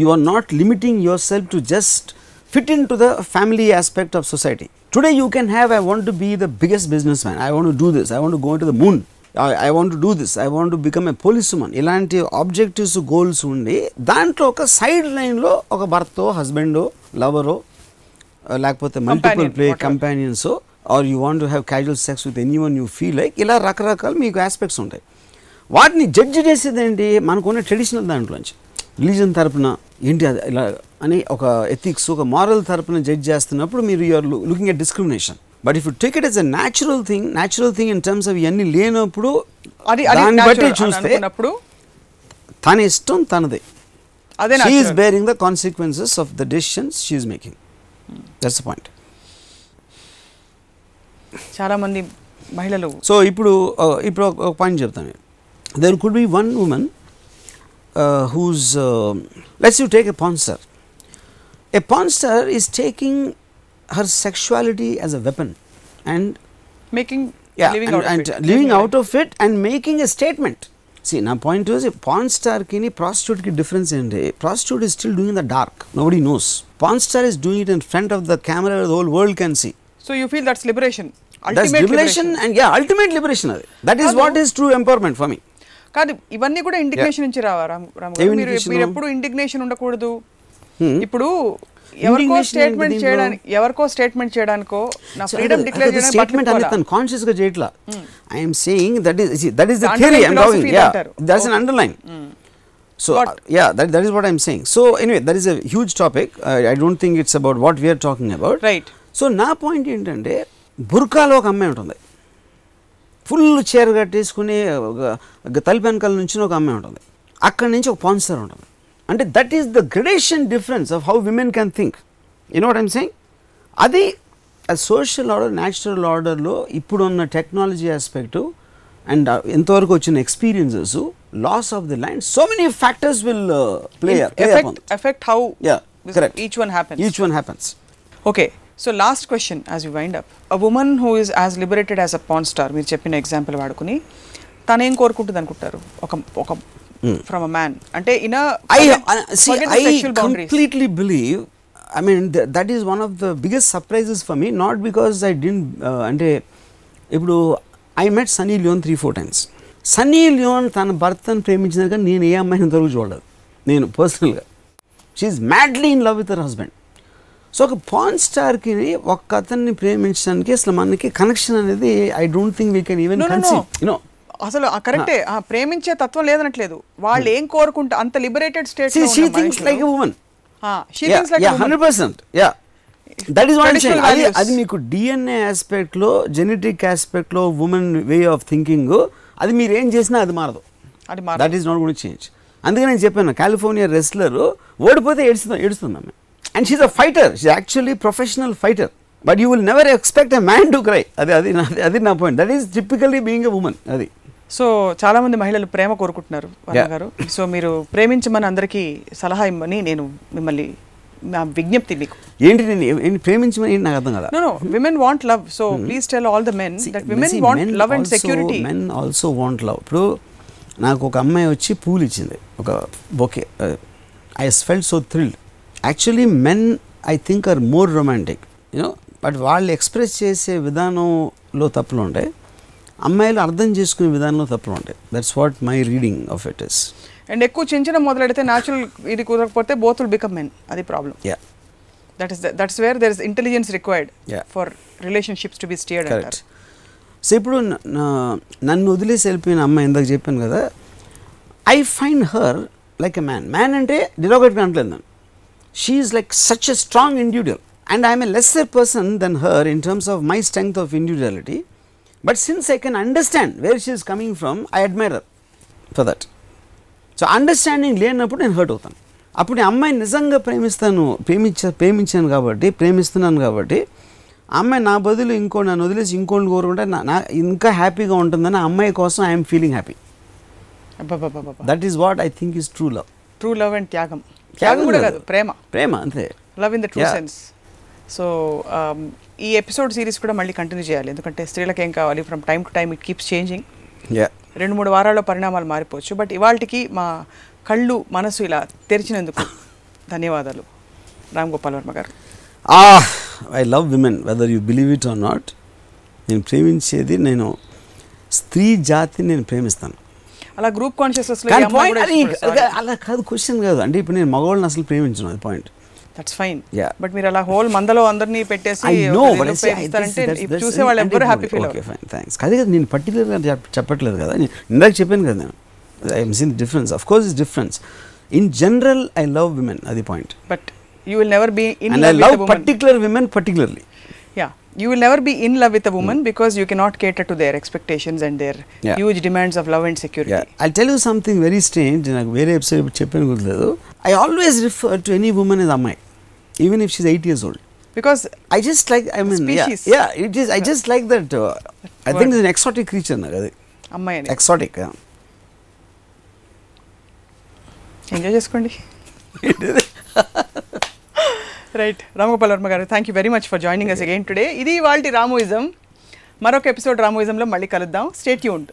you are not limiting yourself to just fit into the family aspect of society today you can have I want to be the biggest businessman I want do this I want go to the moon I want do this I want become a policeman ఇలాంటి ఆబ్జెక్టివ్స్ గోల్స్ ఉండి దాంట్లో ఒక సైడ్ లైన్లో ఒక భర్తో హస్బెండో లవరో లేకపోతే multiple play. Companions or you want have casual sex with anyone you feel like ఇలా రకరకాల మీకు ఆస్పెక్ట్స్ ఉంటాయి. వాటిని జడ్జి చేసేది ఏంటి? మనకున్న ట్రెడిషనల్ దాంట్లోంచి. రిలీజన్ తరపున ఏంటి అది? ఇలా అని ఒక ఎథిక్స్ ఒక మారల్ తరపున జడ్జ్ చేస్తున్నప్పుడు మీరు you are looking at discrimination but if you take it as a natural thing natural thing in terms of ఇవన్నీ లేనప్పుడు దాన్ని బట్టి చూస్తే తన ఇష్టం తనదే. అదే she is natural. Bearing the consequences of the decisions she is making that's the point చాలా మంది మహిళలు సో ఇప్పుడు uh, ఇప్పుడు ఒక- ఒక పాయింట్ చెప్తాను. There could be one women whose let's you take a porn star a porn star is taking her sexuality as a weapon and making yeah, లివింగ్ and, and living out of it and making a statement. See నా పాయింట్ వాజ్ పాన్ స్టార్కి ప్రాస్టిట్యూట్కి డిఫరెన్స్ ఏంటి? Prostitute is still doing the dark nobody knows porn star is doing it in front of the camera the whole world can see so you feel that's liberation liberation and yeah ultimate liberation అది. That is what is true empowerment for me కాదు ఇవన్నీ కూడా ఇండిగ్నేషన్ నుంచి రావారా రామ్ రామ్ మీరు ఎప్పుడు ఇండిగ్నేషన్ ఉండకూడదు? ఇప్పుడు ఎవరికో స్టేట్మెంట్ చేయడానికి ఎవరికో స్టేట్మెంట్ చేయడానికో నా So, ఫ్రీడమ్ డిక్లేర్ చేయడానికి బట్టలు అనేది? తను కాన్షియస్గా చేయట్లా. I'm saying that is that is the theory I'm talking yeah. That's an. Underline what I'm saying so anyway that is a huge topic I don't think it's about what we are talking about Right. So నా పాయింట్ ఏంటంటే బుర్కాలో ఒక అమ్మాయి ఉంటుంది. ఫుల్ చీర కట్టేసుకుని ఒక తలుపు వెనకాల నుంచి ఒక అమ్మాయి ఉంటుంది. అక్కడి నుంచి ఒక పాన్సర్ ఉంటుంది. అంటే that is the gradation difference of how women can think you know what I'm saying అది సోషల్ ఆర్డర్ న్యాచురల్ ఆర్డర్లో ఇప్పుడున్న టెక్నాలజీ ఆస్పెక్టు అండ్ ఎంతవరకు వచ్చిన experiences loss of the land so many factors will play effect how Yeah, correct. Each one happens each one happens okay so last question as you wind up a woman who is as liberated as a porn star మీరు చెప్పిన ఎగ్జాంపుల్ వాడుకుని తను ఏం కోరుకుంటుంది అనుకుంటారు ఒక ఒక ఫ్రమ్ అ మ్యాన్ అంటే ఇన్ I see. I completely believe. I mean, th- that is one of the biggest surprises for me. Not because I didn't. Uh, అంటే ఇప్పుడు I met Sunny Leone three four times Sunny Leone తన భర్తను ప్రేమించిన కానీ నేను ఏ అమ్మాయిని ఇంతవరకు చూడలేదు నేను పర్సనల్గా she's madly in love with her husband so ఒక పాన్ స్టార్కి ఒక్క అతన్ని ప్రేమించడానికి అసలు మనకి కనెక్షన్ అనేది I don't think we can even conceive you know అసలు కరెక్టే ఆ ప్రేమించే తత్వం లేదనట్లేదు. వాళ్ళు ఏం కోరుకుంటా అంత liberated state she thinks like a she thinks like hundred percent yeah that is what అది. అది మీకు డిఎన్ఏ ఆస్పెక్ట్లో జెనెటిక్ ఆస్పెక్ట్లో ఉమెన్ వే ఆఫ్ థింకింగ్ అది మీరు ఏం చేసినా అది మారదు. అది. That is not good change అందుకే నేను చెప్పాను కాలిఫోర్నియా రెస్లర్ ఓడిపోతే ఏడుస్తుంది ఏడుస్తుంది ఆమె? And she's a fighter she actually professional fighter but you will never expect a man to cry అది అది అది నా point that is typically being a women అది. సో చాలా మంది మహిళలు ప్రేమ కోరుకుంటున్నారు. గారు సో మీరు ప్రేమించమని అందరికీ సలహా ఇమ్మని నేను మిమ్మల్ని నా విజ్ఞప్తి మీకు. ఏంటి నేను ప్రేమించమని నాకు అర్థం కదా no no women want love so please tell all the men that women want love and security men also want love ఇప్పుడు నాకు ఒక అమ్మాయి వచ్చి పూలు ఇచ్చింది. ఒక bouquet I felt so thrilled actually men I think are more romantic you know but వాళ్ళు ఎక్స్ప్రెస్ చేసే విధానంలో తప్పులు ఉంటాయి అమ్మాయిలు అర్థం చేసుకునే విధానంలో తప్పులు ఉంటాయి that's what my reading of it is and ఎక్కువ చించడం మొదలెడితే న్యాచురల్ ఇది కుదరకపోతే బోత్ విల్ బికమ్ మెన్ అది problem yeah that is that's where there is intelligence required. For relationships to be అంటారు సో ఇప్పుడు నన్ను వదిలేసి వెళ్ళిపోయిన అమ్మాయి ఇందాక చెప్పాను కదా I find her like a man man అంటే డిరోగేట్గా అనట్లేదు నన్ను. She's like such a strong individual and I'm a lesser person then her in terms of my strength of individuality but since I can understand where is coming from I admire for that so understanding లేనప్పుడు నేను హర్ట్ అవుతాను. అప్పుడు ఈ అమ్మాయి నిజంగా ప్రేమిస్తాను ప్రేమించ ప్రేమించాను కాబట్టి ప్రేమిస్తున్నాను కాబట్టి అమ్మాయి నా బదులు ఇంకో నన్ను వదిలేసి ఇంకోటి కోరుకుంటే నా ఇంకా హ్యాపీగా ఉంటుందని అమ్మాయి కోసం I'm feeling happy that is what I think is true love true love and త్యాగం. త్యాగం కూడా కాదు ప్రేమ. ప్రేమ అంతే. Love in the true. Sense so ఈ ఎపిసోడ్ సిరీస్ కూడా మళ్ళీ కంటిన్యూ చేయాలి. ఎందుకంటే స్త్రీలకు ఏం కావాలి? From time to time it keeps changing రెండు మూడు వారాల్లో పరిణామాలు మారిపోవచ్చు. బట్ ఇవాళకి మా కళ్ళు మనసు ఇలా తెరిచినందుకు ధన్యవాదాలు. Ram Gopal Varma garu. I love women whether you believe it or not నేను ప్రేమించేది నేను స్త్రీ జాతిని నేను ప్రేమిస్తాను. అలా గ్రూప్ కాన్షియస్నెస్ కానీ point అది అలా కాదు క్వశ్చన్ కాదు. అంటే ఇప్పుడు నేను మగవాళ్ళని అసలు ప్రేమించను అది point that's fine Yeah. But మీరు అలా హోల్ మందలో అందరినీ పెట్టేసి ఐ నో ఒక బట్ ఇల్లు ప్రేమిస్తారంటే ఇప్పుడు చూసే వాళ్ళు ఎవరు happy feel okay fine thanks అదే కదా నేను పర్టికులర్గా చెప్పట్లేదు కదా. నేను ఇందాక చెప్పాను కదా నేను I'm seen difference of course is difference in general I love women అది point but you will never be in I love particular women particularly you will never be in love with a woman because you cannot cater to their expectations and their Yeah. huge demands of love and security. I tell you something very strange నాకు వేరే ఎపిసోడ్ చెప్పాను గుర్తులేదు I always refer to any women is అమ్మాయి even if she's eight years old Because I just like, I mean, yeah, Species. yeah, it is, I just like that, uh, I think word. it's an exotic creature, నాకు అది అమ్మాయి అని exotic. yeah. ఎంజాయ్ చేసుకోండి right Ramgopal Varma garu thank you very much for joining us again today ఇది వాళ్ళ రామోయిజం మరొక ఎపిసోడ్ రామోయిజంలో మళ్ళీ కలుద్దాం. స్టేట్ యూన్డ్